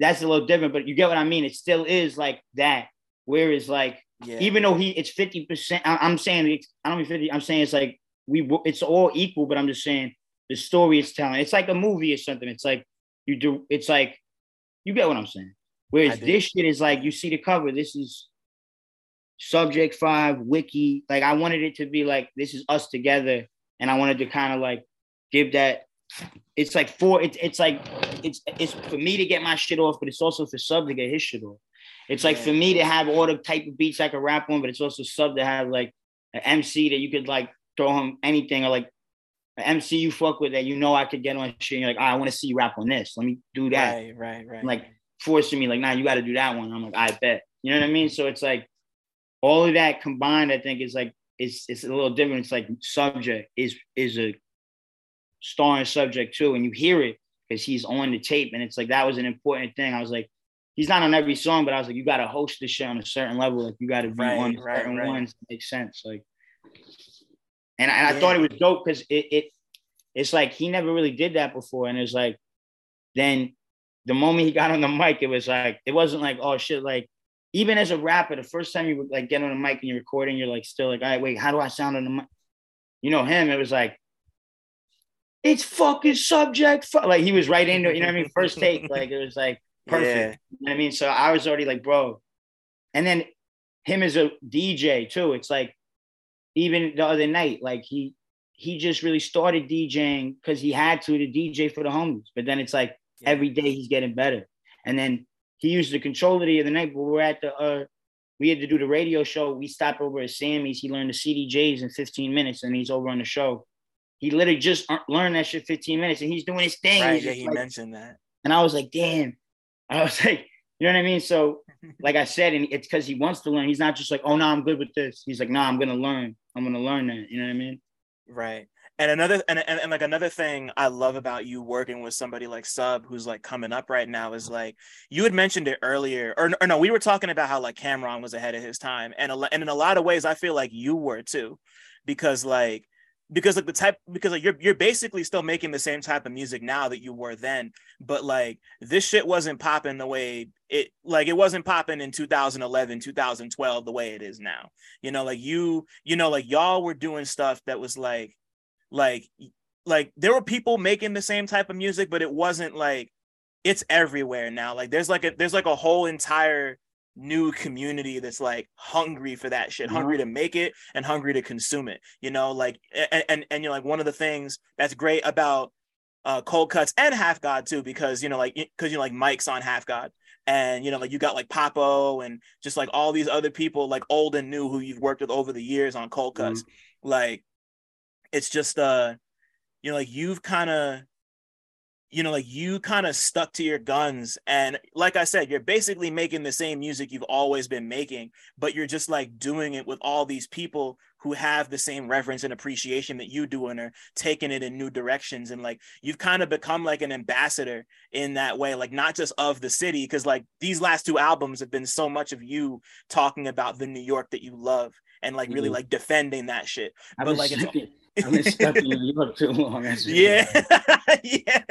that's a little different, but you get what I mean. It still is like that. Whereas like yeah. even though he it's 50%, I, am saying I don't mean 50, I'm saying it's like we it's all equal, but I'm just saying the story is telling. It's like a movie or something. It's like you do, it's like you get what I'm saying. Whereas this shit is like you see the cover, this is subject five wiki. Like i wanted it to be like this is us together. And i wanted to kind of like give that it's like for it's it's like it's it's for me to get my shit off but it's also for sub to get his shit off. It's like for me to have all the type of beats i can rap on but it's also sub to have like an mc that you could like throw him anything or like an mc you fuck with that you know i could get on shit and you're like oh, i want to see you rap on this. Let me do that. Right right right. Like forcing me like nah you got to do that one i'm like i bet you know what i mean so it's like all of that combined, I think is like it's it's a little different. It's like subject is is a starring subject too, and you hear it because he's on the tape, and it's like that was an important thing. I was like, he's not on every song, but I was like, you got to host this shit on a certain level. Like you got to be right, on right, certain right. ones. Makes sense. Like, and, and I yeah. thought it was dope because it it it's like he never really did that before, and it's like then the moment he got on the mic, it was like it wasn't like oh shit like even as a rapper, the first time you like get on the mic and you're recording, you're like still like, all right, wait, how do I sound on the mic? You know him, it was like, it's fucking subject. Fu-. Like he was right into it, you know what I mean? First take, like it was like perfect. Yeah. You know what I mean? So I was already like, bro. And then him as a DJ too. It's like even the other night, like he he just really started DJing because he had to to DJ for the homies. But then it's like yeah. every day he's getting better. And then he used the controller the other night, but we are at the uh we had to do the radio show. We stopped over at Sammy's. He learned the CDJs in 15 minutes and he's over on the show. He literally just learned that shit 15 minutes and he's doing his thing. Right, yeah, he like, mentioned that. And I was like, damn. I was like, you know what I mean? So, like I said, and it's because he wants to learn. He's not just like, oh no, I'm good with this. He's like, no, nah, I'm gonna learn. I'm gonna learn that. You know what I mean? Right and another and, and, and like another thing i love about you working with somebody like sub who's like coming up right now is like you had mentioned it earlier or, or no we were talking about how like Cam'ron was ahead of his time and, a, and in a lot of ways i feel like you were too because like because like the type because like you're you're basically still making the same type of music now that you were then but like this shit wasn't popping the way it like it wasn't popping in 2011 2012 the way it is now. You know like you you know like y'all were doing stuff that was like like like there were people making the same type of music but it wasn't like it's everywhere now like there's like a there's like a whole entire new community that's like hungry for that shit, hungry to make it and hungry to consume it. You know, like and and, and you know, like one of the things that's great about uh cold cuts and half god too, because you know, like because you know, like Mike's on half god. And you know, like you got like Papo and just like all these other people, like old and new, who you've worked with over the years on cold cuts. Mm-hmm. Like it's just uh you know like you've kind of you know, like you kind of stuck to your guns. And like I said, you're basically making the same music you've always been making, but you're just like doing it with all these people who have the same reverence and appreciation that you do and are taking it in new directions. And like you've kind of become like an ambassador in that way, like not just of the city, because like these last two albums have been so much of you talking about the New York that you love and like really mm-hmm. like defending that shit. I but like it's I've been stuck in New York too long. yeah, yeah.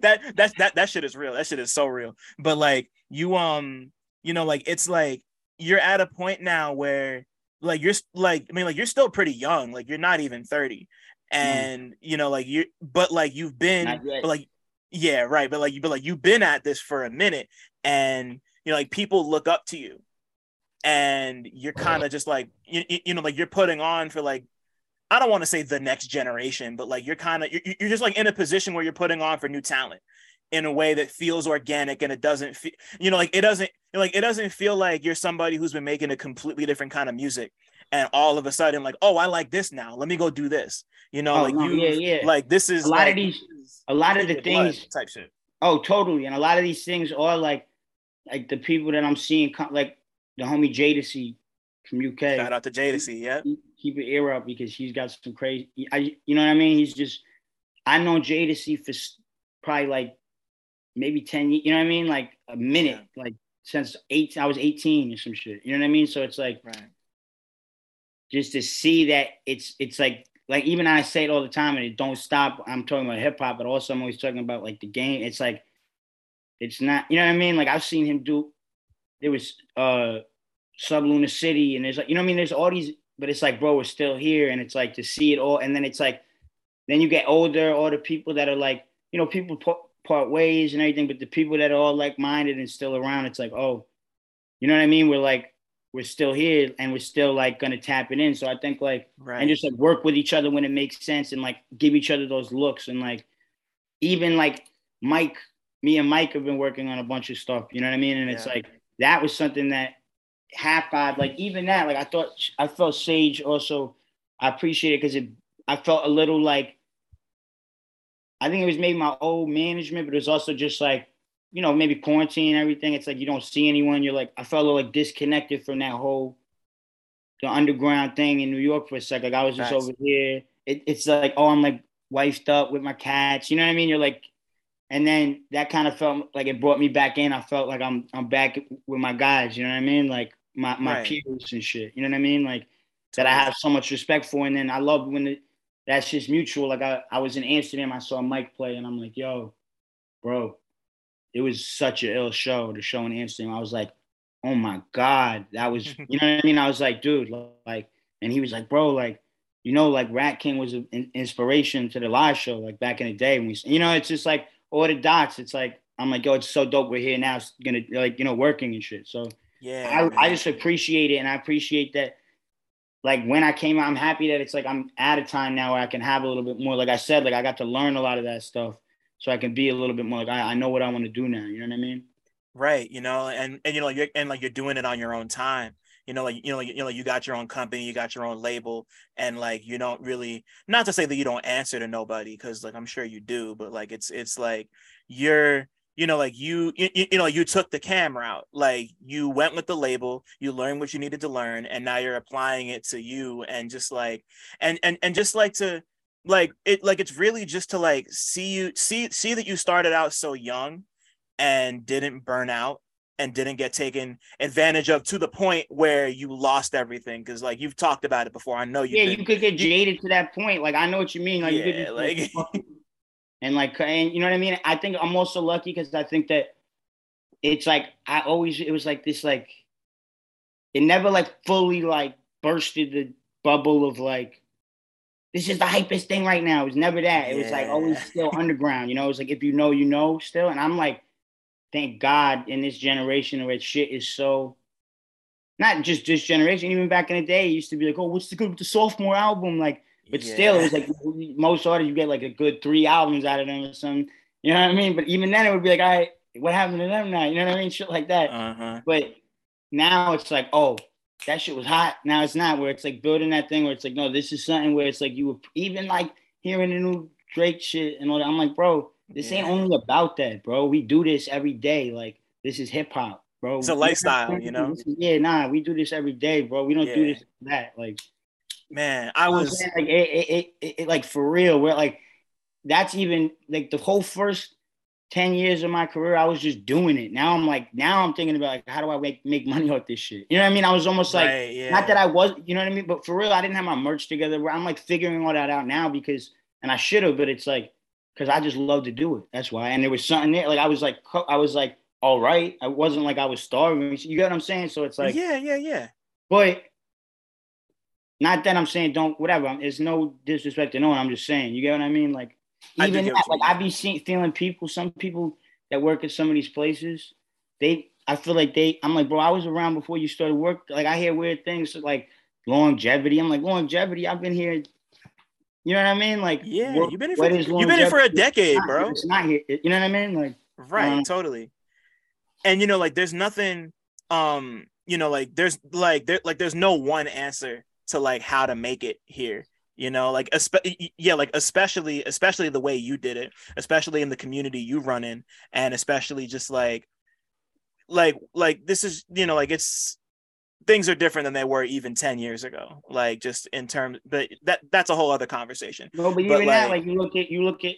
That that's that that shit is real. That shit is so real. But like you, um, you know, like it's like you're at a point now where like you're like I mean, like you're still pretty young. Like you're not even thirty, mm. and mm. you know, like you, but like you've been, but like yeah, right. But like you, but like you've been at this for a minute, and you know, like people look up to you and you're kind of just like you, you know like you're putting on for like I don't want to say the next generation, but like you're kind of you're, you're just like in a position where you're putting on for new talent in a way that feels organic and it doesn't feel you know like it doesn't like it doesn't feel like you're somebody who's been making a completely different kind of music and all of a sudden like oh I like this now. Let me go do this. You know oh, like no, you yeah, yeah. like this is a lot like, of these a lot of the things type shit. Oh totally and a lot of these things are like like the people that I'm seeing like the homie Jadasea from UK shout out to Jadasea yeah keep your ear up because he's got some crazy. I, you know what I mean? He's just. I know Jadasea for probably like maybe ten. You know what I mean? Like a minute, yeah. like since eight. I was eighteen or some shit. You know what I mean? So it's like, right. just to see that it's it's like like even I say it all the time and it don't stop. I'm talking about hip hop, but also I'm always talking about like the game. It's like it's not. You know what I mean? Like I've seen him do. There was uh Subluna City, and there's like you know what I mean. There's all these but it's like, bro, we're still here. And it's like to see it all. And then it's like, then you get older, all the people that are like, you know, people part, part ways and everything, but the people that are all like minded and still around, it's like, oh, you know what I mean? We're like, we're still here and we're still like gonna tap it in. So I think like, right. and just like work with each other when it makes sense and like give each other those looks and like, even like Mike, me and Mike have been working on a bunch of stuff, you know what I mean? And yeah. it's like, that was something that half five, like even that, like I thought I felt Sage also. I appreciate it because it. I felt a little like. I think it was maybe my old management, but it was also just like, you know, maybe quarantine and everything. It's like you don't see anyone. You're like, I felt a little like disconnected from that whole, the underground thing in New York for a second. Like I was just over here. It, it's like, oh, I'm like wifed up with my cats. You know what I mean? You're like, and then that kind of felt like it brought me back in. I felt like I'm I'm back with my guys. You know what I mean? Like my my right. peers and shit. You know what I mean? Like that I have so much respect for. And then I love when it, that's just mutual. Like I, I was in Amsterdam, I saw Mike play, and I'm like, yo, bro, it was such an ill show. The show in Amsterdam, I was like, oh my god, that was, you know what I mean? I was like, dude, like, and he was like, bro, like, you know, like Ratking was an inspiration to the live show, like back in the day when we, you know, it's just like all the dots. It's like I'm like, yo, it's so dope. We're here now, it's gonna like, you know, working and shit. So yeah, I, I just appreciate it, and I appreciate that. Like when I came out, I'm happy that it's like I'm at a time now where I can have a little bit more. Like I said, like I got to learn a lot of that stuff, so I can be a little bit more like I, I know what I want to do now. You know what I mean? Right. You know, and and you know, you're and like you're doing it on your own time you know like you know like, you know you got your own company you got your own label and like you don't really not to say that you don't answer to nobody because like i'm sure you do but like it's it's like you're you know like you, you you know you took the cam route like you went with the label you learned what you needed to learn and now you're applying it to you and just like and and and just like to like it like it's really just to like see you see see that you started out so young and didn't burn out and didn't get taken advantage of to the point where you lost everything. Because like you've talked about it before. I know you yeah been, you could get jaded to that point. Like i know what you mean. Like yeah, you could like and like and you know what I mean. I think I'm also lucky because I think that it's like I always it was like this like it never like fully like bursted the bubble of like this is the hypest thing right now. It was never that. It yeah. was like always still underground. You know, it's like if you know, you know, still. And I'm like, thank God in this generation where shit is so not just this generation, even back in the day, it used to be like, oh, what's the good with the sophomore album? Like but yeah. still, it was like most artists, you get like a good three albums out of them or something. You know what I mean? But even then, it would be like, all right, what happened to them now? You know what I mean? Shit like that. Uh-huh. But now it's like, oh, that shit was hot. Now it's not. Where it's like building that thing where it's like, no, this is something where it's like you were even like hearing the new Drake shit and all that. I'm like, bro, This yeah. ain't only about that, bro. We do this every day. Like this is hip hop, bro. It's a lifestyle, you know. yeah, nah, we do this every day, bro. We don't yeah. do this that. Like, man, I was like, it, it, it, it, like for real. We're like, that's even like the whole first 10 years of my career, I was just doing it. Now I'm like, now I'm thinking about like, how do I make, make money off this shit? You know what I mean? I was almost like, right, yeah. not that I was, you know what I mean? But for real, I didn't have my merch together. Where I'm like figuring all that out now because, and I should have, but it's like, because I just love to do it. That's why. And there was something there. Like I was like, I was like, all right. I wasn't like I was starving. You get what I'm saying? So it's like, yeah, yeah, yeah. But not that I'm saying don't whatever. It's no disrespect to no one. I'm just saying. You get what I mean? Like even that, like I be seeing feeling people, some people that work at some of these places, they I feel like they I'm like, bro, I was around before you started work. Like I hear weird things like longevity. I'm like, longevity, I've been here. You know what I mean? Like, yeah, what, you've been here for you've been here for a decade, it's bro. It's not here. You know what I mean? Like, right, um, totally. And you know, like, there's nothing. Um, you know, like, there's like there like there's no one answer to like how to make it here you know like espe- yeah like especially especially the way you did it especially in the community you run in and especially just like like like this is you know like it's things are different than they were even 10 years ago like just in terms but that that's a whole other conversation no but, but even like, that like you look at you look at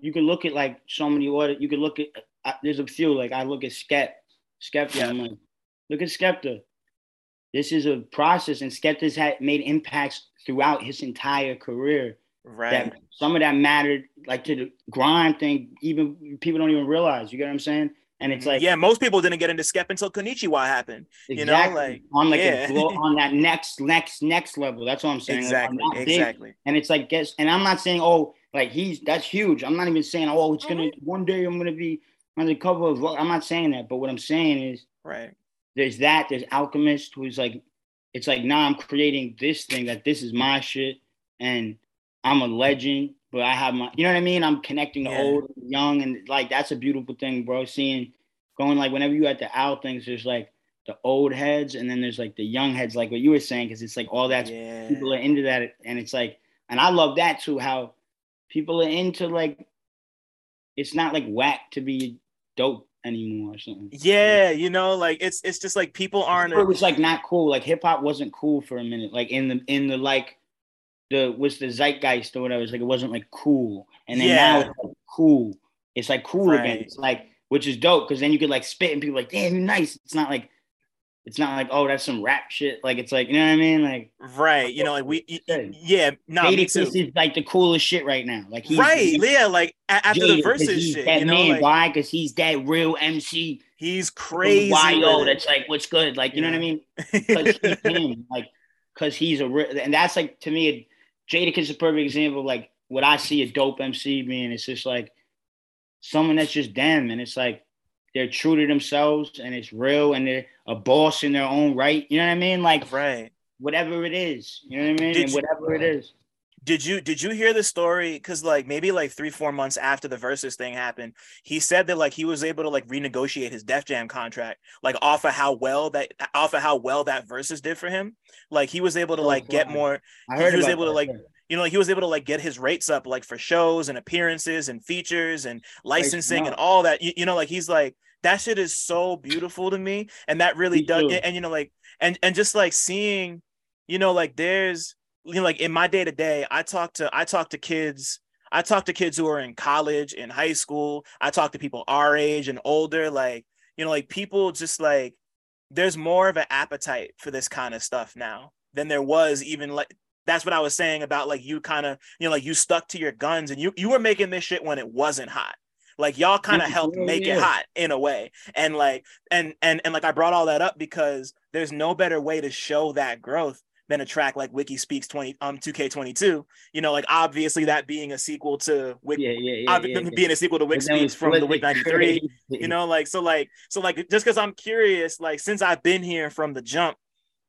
you can look at like so many order you can look at uh, there's a few like i look at Skep Skepta yeah. I'm like look at Skepta this is a process, and Skepta's had made impacts throughout his entire career. Right. That some of that mattered, like to the grind thing. Even people don't even realize. You get what I'm saying? And it's like, yeah, most people didn't get into Skep until Konnichiwa happened. Exactly. You know, like on like yeah. a, on that next, next, next level. That's what I'm saying. Exactly. Like, exactly. And it's like, guess, and I'm not saying, oh, like he's that's huge. I'm not even saying, oh, it's gonna mm-hmm. one day I'm gonna be on the cover of. I'm not saying that, but what I'm saying is, right there's that. There's Alchemist, who's like, it's like, nah, I'm creating this thing that this is my shit, and I'm a legend. But I have my, you know what I mean? I'm connecting the yeah. old, young, and like that's a beautiful thing, bro. Seeing, going like whenever you at the out things, there's like the old heads, and then there's like the young heads, like what you were saying, because it's like all that yeah. people are into that, and it's like, and I love that too, how people are into like, it's not like whack to be dope anymore or something. Yeah, you know, like it's it's just like people aren't. It was like not cool. Like hip hop wasn't cool for a minute. Like in the in the like the was the zeitgeist or whatever. It's like it wasn't like cool, and then yeah. now it's like cool. It's like cool right. again. It's like which is dope because then you could like spit and people like, damn, you're nice. It's not like it's not like oh that's some rap shit. Like it's like you know what I mean? Like right, you know, like we yeah, no, Jadakiss is like the coolest shit right now. Like he's, right, he's, yeah, like after Jada, the verses shit. That you know, man, like, why? Because he's that real MC. He's crazy. Yo, that's like what's good. Like you yeah. know what I mean? Because he's him. Like because he's a real, and that's like to me, Jadakiss is a perfect example of like what I see a dope MC being. It's just like someone that's just them, and it's like they're true to themselves and it's real and they're a boss in their own right. You know what I mean? Like right. Whatever it is. You know what I mean? Did and whatever you, it is. Did you did you hear the story? Cause like maybe like three, four months after the versus thing happened, he said that like he was able to like renegotiate his Def Jam contract, like off of how well that off of how well that versus did for him. Like he was able to oh, like get more I heard he was able to like you know, like he was able to like get his rates up like for shows and appearances and features and licensing and all that. You, you know, like he's like that shit is so beautiful to me and that really me does and, and, you know like and and just like seeing you know like there's you know like in my day to day i talk to i talk to kids i talk to kids who are in college in high school i talk to people our age and older like you know like people just like there's more of an appetite for this kind of stuff now than there was even like that's what i was saying about like you kind of you know like you stuck to your guns and you you were making this shit when it wasn't hot like y'all kind of helped make it hot in a way. And like and and and like I brought all that up because there's no better way to show that growth than a track like Wiki Speaks 20 um 2K22. You know, like obviously that being a sequel to Wiki yeah, yeah, yeah, yeah, being a sequel to Wiki Speaks from the Wiki93. You know, like so like so like just because I'm curious, like since I've been here from the jump,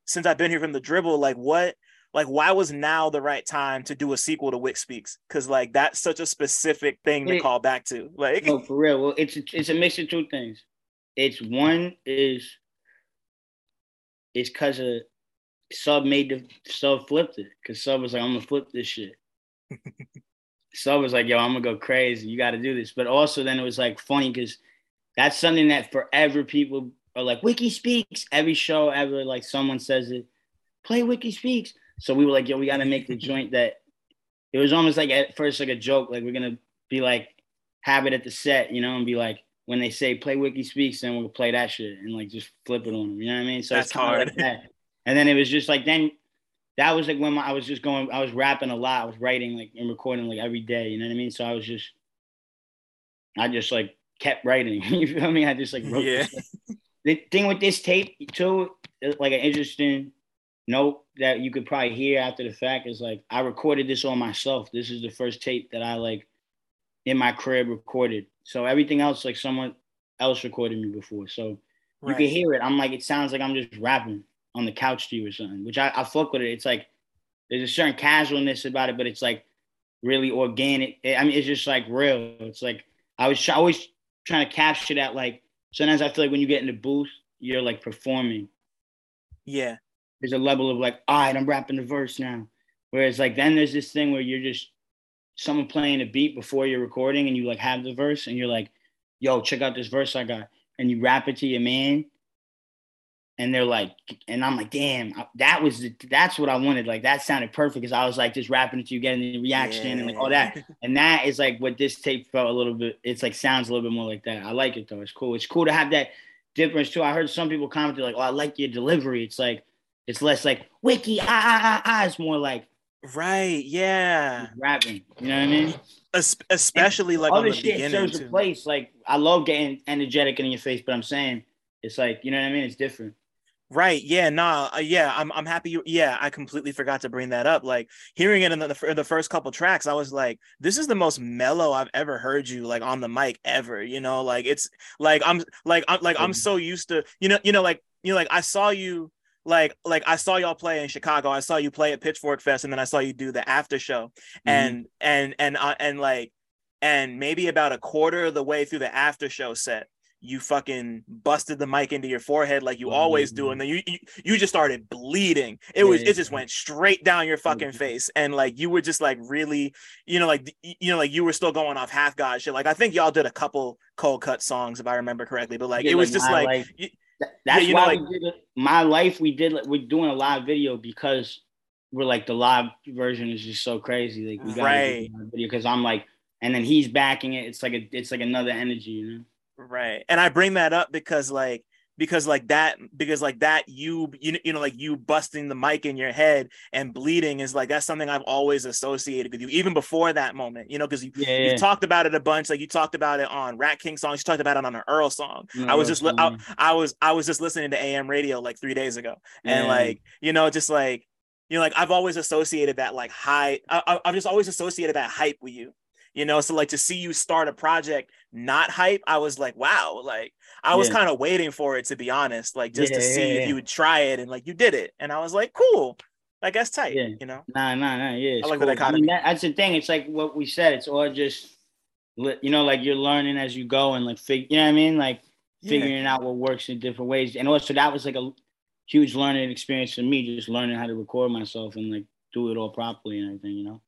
since I've been here from the dribble, like what like why was now the right time to do a sequel to Wick Speaks? Because like that's such a specific thing to call back to. Like no, for real. Well, it's a, it's a mix of two things. It's one is it's because of sub made the sub flipped it because sub was like I'm gonna flip this shit. I was like, yo, I'm gonna go crazy. You got to do this. But also then it was like funny because that's something that forever people are like, Wiki speaks. Every show ever, like someone says it, play Wiki speaks. So we were like, yo, we got to make the joint that it was almost like at first like a joke, like we're gonna be like have it at the set, you know, and be like when they say play Wiki Speaks, then we'll play that shit and like just flip it on them. You know what I mean? So That's it's hard. Like that. And then it was just like then that was like when my, I was just going, I was rapping a lot, I was writing like and recording like every day. You know what I mean? So I was just, I just like kept writing. you feel me? I just like wrote. Yeah. The thing with this tape too, like an interesting note that you could probably hear after the fact is like I recorded this on myself. This is the first tape that I like in my crib recorded. So everything else like someone else recorded me before. So right. you can hear it. I'm like, it sounds like I'm just rapping on the couch to you or something, which I, I fuck with it. It's like there's a certain casualness about it, but it's like really organic. I mean, it's just like real. It's like I was always trying to capture that. Like sometimes I feel like when you get in the booth, you're like performing. Yeah there's a level of like, all right, I'm rapping the verse now. Whereas like then there's this thing where you're just someone playing a beat before you're recording and you like have the verse and you're like, yo, check out this verse I got. And you rap it to your man. And they're like, and I'm like, damn, that was the, that's what I wanted. Like that sounded perfect because I was like just rapping it to you, getting the reaction yeah. and like all that. And that is like what this tape felt a little bit. It's like sounds a little bit more like that. I like it though. It's cool. It's cool to have that difference too. I heard some people commented like, oh, I like your delivery. It's like it's less like wiki ah ah ah ah. It's more like right, yeah, rapping. You know what I mean? Es- especially and like other shit serves a place. Like I love getting energetic in your face, but I'm saying it's like you know what I mean. It's different. Right. Yeah. Nah. Uh, yeah. I'm. I'm happy. You, yeah. I completely forgot to bring that up. Like hearing it in the, the, the first couple tracks, I was like, this is the most mellow I've ever heard you like on the mic ever. You know, like it's like I'm like I'm like I'm so used to you know you know like you know like I saw you like like I saw y'all play in Chicago. I saw you play at Pitchfork Fest, and then I saw you do the after show. Mm-hmm. And and and uh, and like and maybe about a quarter of the way through the after show set, you fucking busted the mic into your forehead like you mm-hmm. always do, and then you, you you just started bleeding. It was it just went straight down your fucking mm-hmm. face, and like you were just like really, you know, like you know, like you were still going off half god shit. Like I think y'all did a couple cold cut songs if I remember correctly, but like it was like just like. You, that's yeah, why know, like, we did it. My life, we did. We're doing a live video because we're like the live version is just so crazy. Like we got right. video because I'm like, and then he's backing it. It's like a, it's like another energy, you know. Right, and I bring that up because like because like that because like that you you you know like you busting the mic in your head and bleeding is like that's something I've always associated with you even before that moment you know because you yeah, you talked about it a bunch like you talked about it on Ratking songs you talked about it on an Earl song. No, I was just li- I, mm-hmm. I, was I was just listening to AM radio like three days ago. And yeah. like you know just like you know like I've always associated that like high I, I've just always associated that hype with you you know so like to see you start a project not hype i was like wow like i was yeah. kind of waiting for it to be honest like just yeah, to see yeah, if you would try it and like you did it and i was like cool i guess tight yeah. you know? Nah nah nah yeah I like cool. I mean, that, that's the thing it's like what we said it's all just you know like you're learning as you go and like fig- you know what i mean? Like figuring out what works in different ways and also that was like a huge learning experience for me just learning how to record myself and like do it all properly and everything you know?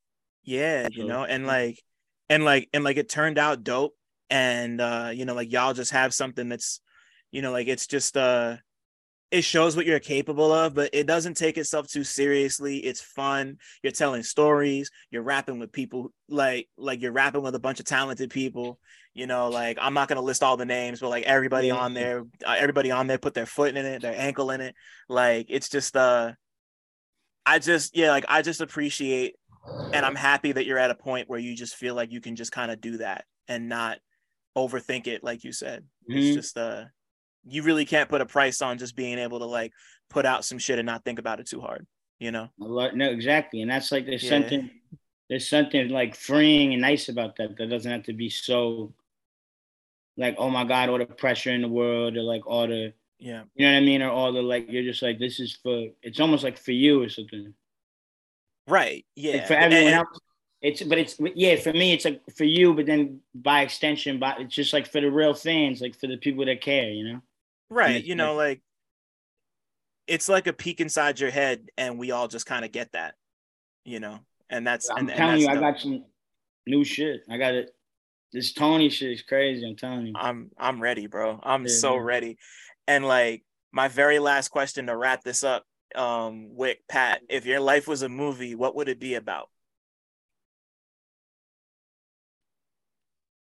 Yeah so, you know and like and like and like it turned out dope. And uh you know like y'all just have something that's you know like it's just uh it shows what you're capable of but it doesn't take itself too seriously. It's fun. You're telling stories. You're rapping with people like like you're rapping with a bunch of talented people. You know like i'm not going to list all the names but like everybody on there uh, everybody on there put their foot in it their ankle in it. Like it's just uh i just yeah like i just appreciate and I'm happy that you're at a point where you just feel like you can just kind of do that and not overthink it, like you said. Mm-hmm. It's just uh, you really can't put a price on just being able to like put out some shit and not think about it too hard, you know? No, exactly, and that's like there's yeah. something there's something like freeing and nice about that. That doesn't have to be so like oh my god, all the pressure in the world or like all the yeah, you know what I mean, or all the like you're just like this is for it's almost like for you or something. Right. Yeah. For everyone and, else, it's but it's yeah for me it's like for you, but then by extension, by it's just like for the real fans, like for the people that care, you know. Right. You know, like it's like a peek inside your head, and we all just kind of get that, you know. And that's I'm and, telling and you, I got some. new shit. I got it. This Tony shit is crazy. I'm telling you. I'm I'm ready, bro. I'm Yeah, so yeah. ready. And like my very last question to wrap this up, um, Wick, Pat, if your life was a movie, what would it be about?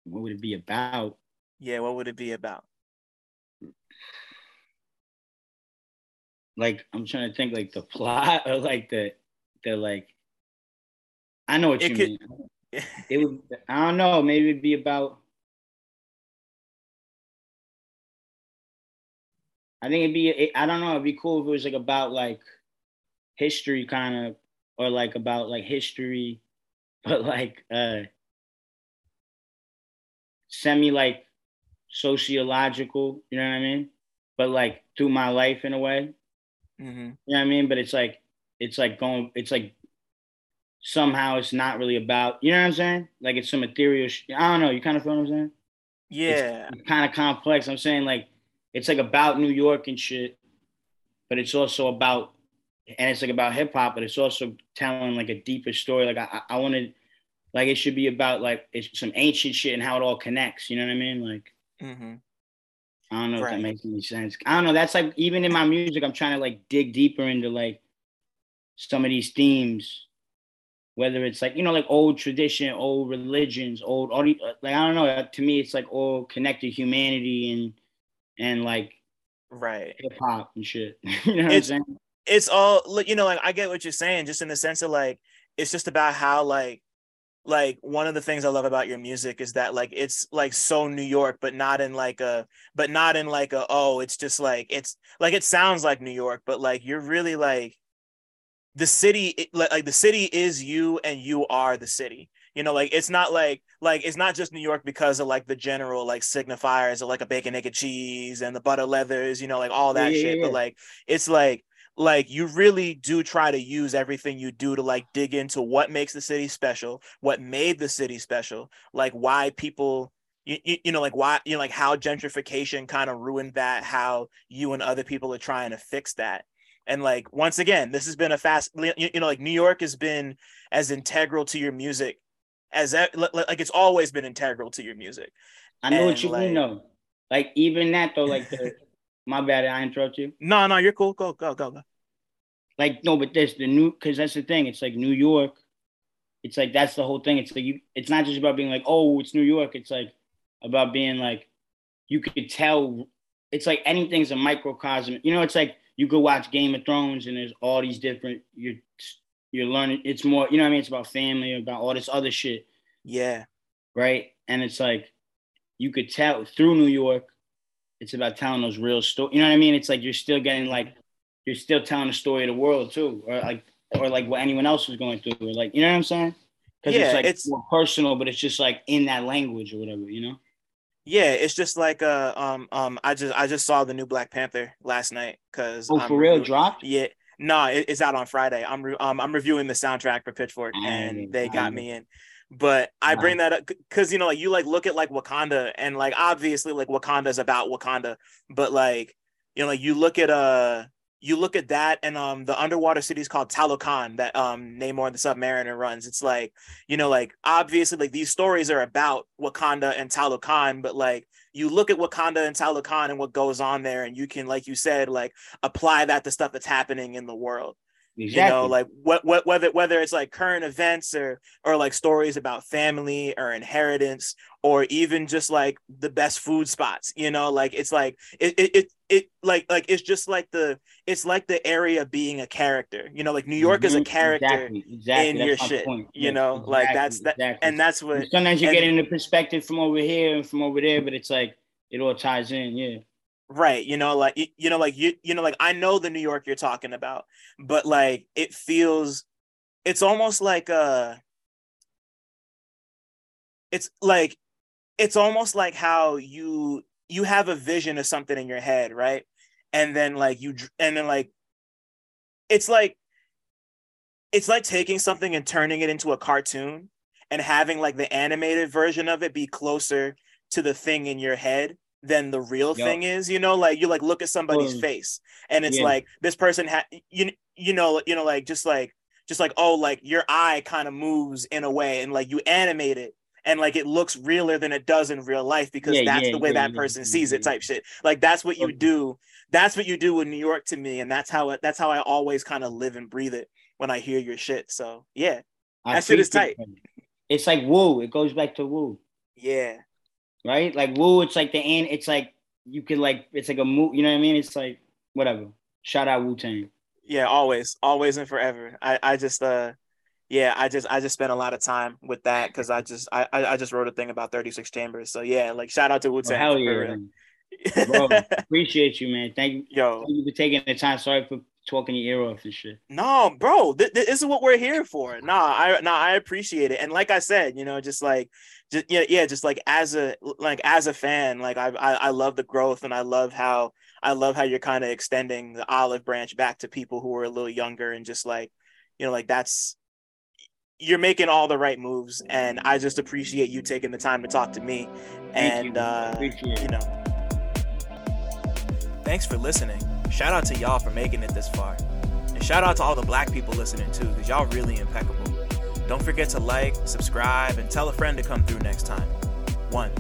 What would it be about? Yeah, what would it be about? Like I'm trying to think like the plot or like the the like I know what It you could- mean. It would I don't know, maybe it'd be about I think it'd be it, I don't know, it'd be cool if it was like about like history kind of or like about like history but like uh semi like sociological, you know what I mean? But like through my life in a way. hmm You know what I mean? But it's like it's like going it's like somehow it's not really about you know what I'm saying? Like it's some ethereal sh- I don't know, you kind of feel what I'm saying? Yeah, It's kind of complex. I'm saying like it's like about New York and shit, but it's also about and it's like about hip hop, but it's also telling like a deeper story. Like I I- wanted like it should be about like it's some ancient shit and how it all connects. You know what I mean? Like hmm I don't know if that makes any sense. I don't know. That's like even in my music, I'm trying to like dig deeper into like some of these themes, whether it's like you know like old tradition, old religions, old all like I don't know. To me, it's like all connected humanity and and like right. hip hop and shit. you know what It's- I'm saying? It's all you know, like I get what you're saying, just in the sense of like it's just about how like like one of the things I love about your music is that like it's like so New York, but not in like a but not in like a oh, it's just like it's like it sounds like New York, but like you're really like the city like like, the city is you and you are the city. You know, like it's not like like it's not just New York because of like the general like signifiers of like a bacon, egg, and cheese and the butter leathers, you know, like all that Yeah, shit. yeah. But like it's like like you really do try to use everything you do to like dig into what makes the city special, what made the city special, like why people you, you, you know like why you know like how gentrification kind of ruined that, how you and other people are trying to fix that. And like once again, this has been a fast you, you know like New York has been as integral to your music as that like it's always been integral to your music. I know what And, you mean like- though. Like even that though, like the my bad, I interrupt you. No, no, you're cool. Go, go, go, go. like no, but this the new because that's the thing. It's like New York. It's like that's the whole thing. It's like you. It's not just about being like, oh, it's New York. It's like about being like, you could tell. It's like anything's a microcosm. You know, it's like you go watch Game of Thrones and there's all these different. You're you're learning. It's more. You know what I mean? It's about family, about all this other shit, Yeah, right? And it's like you could tell through New York. It's about telling those real stories. You know what I mean? It's like you're still getting like you're still telling the story of the world too, or like or like what anyone else was going through, or like you know what I'm saying? Because Yeah, it's like it's- more personal, but it's just like in that language or whatever, you know? yeah. It's just like uh um um I just I just saw the new Black Panther last night because Oh, for real, dropped? Yeah, no, it, it's out on Friday. I'm re- um I'm reviewing the soundtrack for Pitchfork, and they got me in. But I bring that up because you know, like you like look at like Wakanda, and like obviously like Wakanda is about Wakanda, but like you know, like you look at uh you look at that and um the underwater city is called Talokan that um Namor the Submariner runs. It's like you know, like obviously like these stories are about Wakanda and Talokan, but like you look at Wakanda and Talokan and what goes on there, and you can, like you said, like apply that to stuff that's happening in the world. Exactly. You know, like what what whether whether it's like current events or or like stories about family or inheritance or even just like the best food spots. You know, like it's like it it it, it like like it's just like the it's like the area being a character. You know, like New York is a Mhm, character. exactly, exactly. in That's your shit, point. you know, like, that's that-. And that's what sometimes you and- get into perspective from over here and from over there, but it's like it all ties in, yeah. Right you know like you, know like you you know like i know the new york you're talking about but like it feels it's almost like uh it's like it's almost like how you you have a vision of something in your head right? And then like you and then like it's like it's like taking something and turning it into a cartoon and having like the animated version of it be closer to the thing in your head than the real Yup. thing is you know like you like look at somebody's Totally. face and it's Yeah. like this person had you you know you know like just like just like oh like your eye kind of moves in a way and like you animate it and like it looks realer than it does in real life because Yeah, that's yeah, the way that person sees it type shit like that's what you do that's what you do in new york to me and that's how it that's how i always kind of live and breathe it when i hear your shit so yeah I That shit is appreciate that. It's like woo. It goes back to woo, yeah right? Like woo. It's like the end. It's like you could like. It's like a move. You know what I mean? It's like whatever. Shout out Wu Tang. yeah always always and forever i i just uh yeah i just i just spent a lot of time with that because i just I, I just wrote a thing about 36 chambers so yeah like shout out to Oh, wu-tang hell yeah, bro. Appreciate you, man. Thank you. yo Thank you for taking the time. Sorry for talking your ear off and shit. No, bro, th- th- this is what we're here for. Nah, I nah, I appreciate it. And like I said, you know, just like just yeah, yeah, just like as a like as a fan, like I I, I love the growth and I love how I love how you're kind of extending the olive branch back to people who are a little younger and just like, you know, like that's you're making all the right moves and I just appreciate you taking the time to talk to me. Thank and you. uh you know. Thanks for listening. Shout out to y'all for making it this far. And shout out to all the black people listening too, because y'all really impeccable. Don't forget to like, subscribe, and tell a friend to come through next time. One.